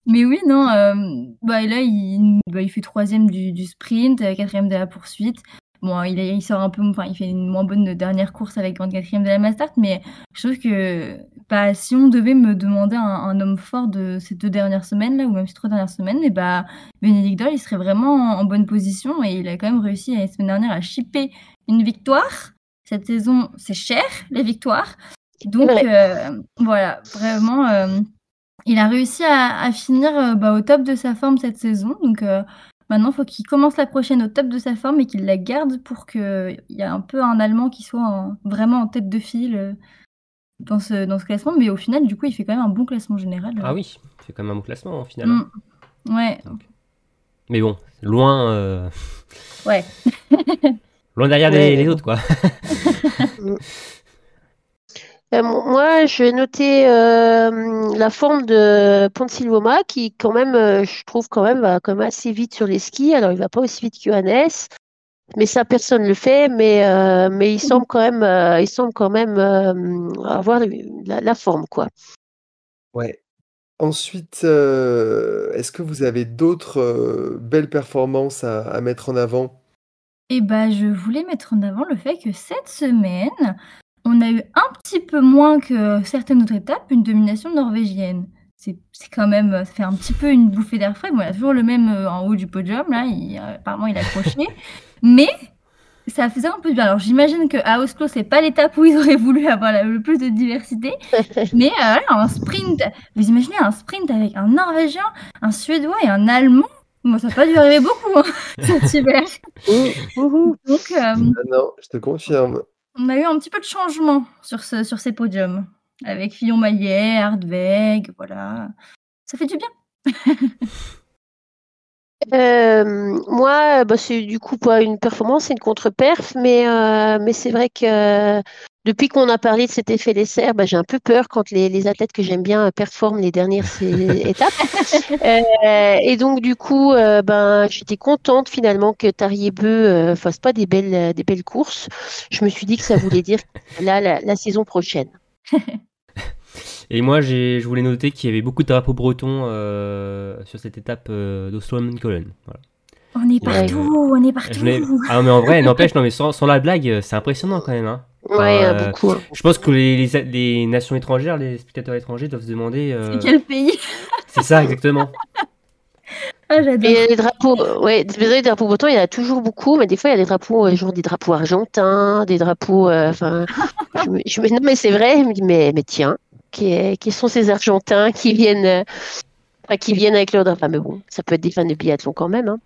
mais oui, non. euh, bah, là, il, bah, il fait troisième du, du sprint, euh, quatrième de la poursuite. Bon, il, sort un peu, enfin, il fait une moins bonne dernière course avec grande quatrième de la Mastart, mais je trouve que bah, si on devait me demander un, un homme fort de ces deux dernières semaines là, ou même ces trois dernières semaines, et bah, Bénédicte Doll, il serait vraiment en, en bonne position et il a quand même réussi la semaine dernière à chipper une victoire. Cette saison, c'est cher les victoires. Donc euh, voilà, vraiment, euh, il a réussi à, à finir euh, bah, au top de sa forme cette saison. Donc maintenant, il faut qu'il commence la prochaine au top de sa forme et qu'il la garde pour qu'il y ait un peu un Allemand qui soit en- vraiment en tête de file euh, dans ce, dans ce classement. Mais au final, du coup, il fait quand même un bon classement général. Ah oui, c'est quand même un bon classement au final. hein. Mm. Ouais, Mais bon, loin, euh, ouais. loin derrière Ouais. les, les autres quoi. Euh, mo- moi, je vais noter euh, la forme de Ponsilvoma qui, quand même, euh, je trouve quand même, va quand même assez vite sur les skis. Alors, il va pas aussi vite que Johannes, mais ça, personne le fait. Mais, euh, mais il semble quand même, euh, il semble quand même euh, avoir la, la forme, quoi. Ouais. Ensuite, euh, est-ce que vous avez d'autres euh, belles performances à, à mettre en avant? Et bah, je voulais mettre en avant le fait que cette semaine, on a eu un petit peu moins que certaines autres étapes, une domination norvégienne. C'est c'est quand même, ça fait un petit peu une bouffée d'air frais. Bon, il y a toujours le même euh, en haut du podium, là, il- euh, apparemment il a accroché. Mais ça faisait un peu de bien. Alors j'imagine qu'à Oslo, c'est pas l'étape où ils auraient voulu avoir la- le plus de diversité. Mais euh, voilà, un sprint, vous imaginez un sprint avec un Norvégien, un Suédois et un Allemand? Moi, ça n'a pas dû arriver beaucoup hein, cet hiver. Donc, euh, Ah non, je te confirme. On a eu un petit peu de changement sur, ce, sur ces podiums. Avec Fillon-Maillet, Hardweg, voilà. Ça fait du bien. Euh, moi, bah, c'est du coup pas une performance, c'est une contre-perf, mais, euh, c'est vrai que depuis qu'on a parlé de cet effet dessert, bah, j'ai un peu peur quand les, les athlètes que j'aime bien euh, performent les dernières étapes. Euh, et donc, du coup, euh, ben, j'étais contente finalement que Tariebeu euh, fasse pas des belles, des belles courses. Je me suis dit que ça voulait dire là, la, la saison prochaine. Et moi, je voulais noter qu'il y avait beaucoup de drapeaux bretons sur cette étape euh, d'Oslo-Colon. Voilà. On est Ouais. partout, on est partout. Ah non, mais en vrai, n'empêche, non, mais sans, sans la blague, euh, c'est impressionnant quand même. Hein. Ouais, Euh, euh, beaucoup. hein. Je pense que les, les, les nations étrangères, les spectateurs étrangers doivent se demander. euh, C'est quel pays? C'est ça, exactement. Ah, j'adore. Et les drapeaux, ouais, des drapeaux bretons, il y en a toujours beaucoup, mais des fois, il y a des drapeaux, euh, genre des drapeaux argentins, des drapeaux. euh, Enfin, je je non, mais c'est vrai, je me dis, mais, mais tiens, qui, qui sont ces Argentins qui viennent, euh, enfin, qui viennent avec leur drapeau Enfin, mais bon, ça peut être des fans de biathlon quand même. Hein.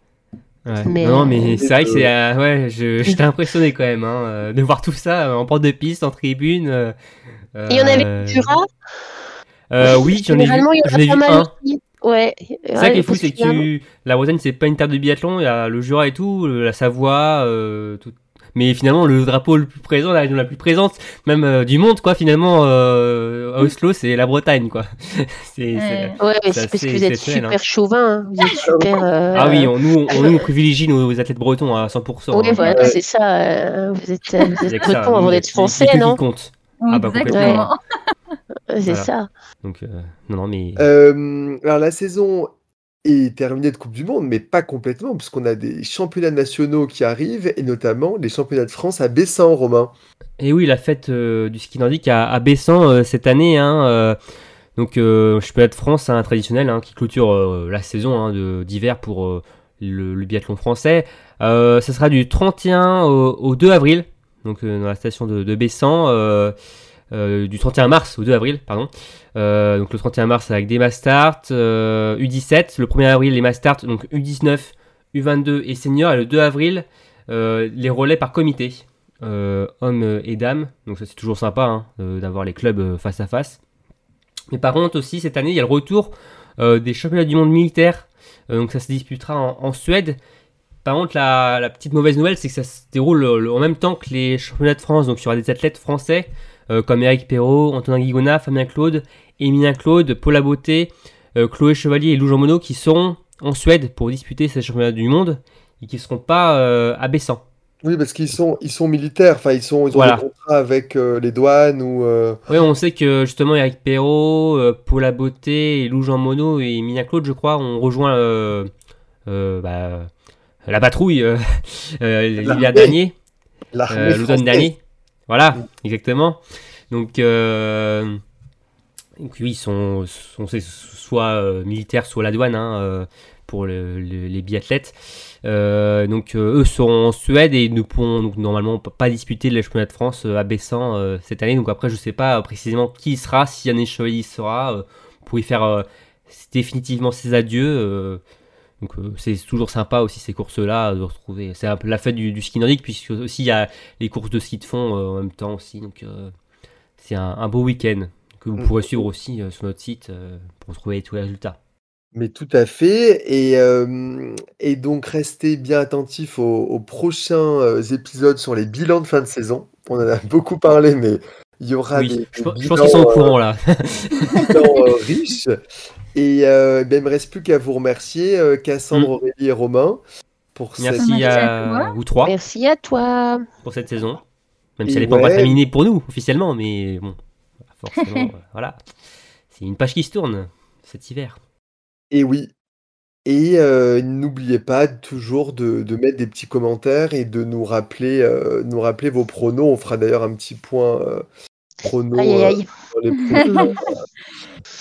Ouais. Mais, non, euh, mais c'est vrai que c'est. euh, ouais, je- j'étais impressionné quand même hein, euh, de voir tout ça euh, en porte de piste, en tribune. euh, Et il y en avait euh, du Jura. euh, Oui, j'en ai vu, Généralement, il y en j'en ai a vu pas mal un. aussi. Ouais. C'est ça qui est fou, c'est que tu... la Bretagne, c'est pas une terre de biathlon, il y a le Jura et tout, la Savoie, euh, tout. Mais finalement, le drapeau le plus présent, la région la plus présente, même euh, du monde, quoi, finalement, euh, à Oslo, c'est la Bretagne, quoi. c'est, Ouais. C'est parce que assez vous êtes super chauvin. hein. Vous êtes super. euh, Ah oui, on, nous, on, nous, on privilégie nos athlètes bretons à 100%. Oui, hein. voilà, Ouais. c'est ça. euh, Vous êtes, vous êtes breton avant d'être français, non qui compte. Ah bah, Exactement. C'est Voilà. ça. Donc, euh, non, non, mais. Euh, alors la saison est terminée de Coupe du Monde, mais pas complètement, puisqu'on a des championnats nationaux qui arrivent, et notamment les championnats de France à Bessan, Romain. Et oui, la fête euh, du ski nordique à, à Bessan euh, cette année. Hein, euh, donc, euh, championnat de France hein, traditionnel hein, qui clôture la saison hein, d'hiver pour le, biathlon français. Ça sera du 31 au, au 2 avril, donc dans la station de, de. Euh, du 31 mars au 2 avril, pardon. Euh, donc le 31 mars avec des Mastart, euh, U17. Le 1er avril, les Mastart, donc U19, U22 et senior. Et le 2 avril, euh, les relais par comité, hommes et dames. Donc ça c'est toujours sympa hein, d'avoir les clubs face à face. Mais par contre aussi cette année il y a le retour des championnats du monde militaire. Donc ça se disputera en, Suède. Par contre la, la petite mauvaise nouvelle c'est que ça se déroule en même temps que les championnats de France. Donc il y aura des athlètes français euh, comme Eric Perrault, Antonin Guigona, Fabien Claude, Emilien Claude, Paula Beauté, euh, Chloé Chevalier et Lou Jean Monod qui seront en Suède pour disputer ces championnats du monde et qui ne seront pas euh, à Bessan. Oui, parce qu'ils sont, ils sont militaires, enfin ils, sont, ils ont Voilà. des contrats avec les douanes ou... Oui, on sait que justement Eric Perrault, Paula Beauté, et Lou Jean Monod et Emilia Claude, je crois, ont rejoint bah, la patrouille l'hiver dernier, l'automne dernier. Voilà, exactement. Donc, euh, donc oui, ils sont, sont soit euh, militaires, soit la douane hein, euh, pour le- le- les biathlètes. Donc eux sont en Suède et ne pourront normalement pas disputer le championnat de France à Bessan cette année. Donc après je sais pas précisément qui sera, si Yannick Chevalier sera, pour y faire définitivement ses adieux. Donc euh, c'est toujours sympa aussi ces courses-là de retrouver. C'est un peu la fête du, du ski nordique puisque aussi il y a les courses de ski de fond euh, en même temps aussi. Donc euh, c'est un, un beau week-end que vous Mm. pourrez suivre aussi sur notre site pour retrouver tous les résultats. Mais tout à fait. Et, et donc, restez bien attentifs aux, aux prochains épisodes sur les bilans de fin de saison. On en a beaucoup parlé, mais il y aura Oui, des, je, des pense- je pense qu'ils sont au courant là. euh, bilans, euh, riches. Et euh, ben, il ne me reste plus qu'à vous remercier, euh, Cassandre, Aurélie et Romain, pour cette... Merci Merci à vous trois Merci à toi. pour cette saison. Même si elle n'est pas encore ouais. terminée pour nous officiellement, mais bon, forcément, euh, voilà. C'est une page qui se tourne cet hiver. Et oui. Et euh, n'oubliez pas toujours de, de mettre des petits commentaires et de nous rappeler, euh, nous rappeler vos pronos. On fera d'ailleurs un petit point euh, pronos Aïe, aïe, euh, dans les prochains,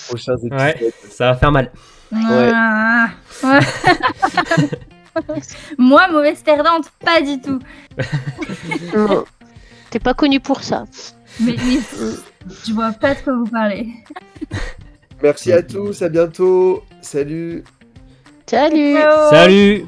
prochains épisodes. Ouais. Ça va faire mal. Ouais. Moi, mauvaise perdante, pas du tout. T'es pas connu pour ça. Mais, mais je vois pas de quoi vous parlez. Merci à tous, à bientôt. Salut. Salut. Salut.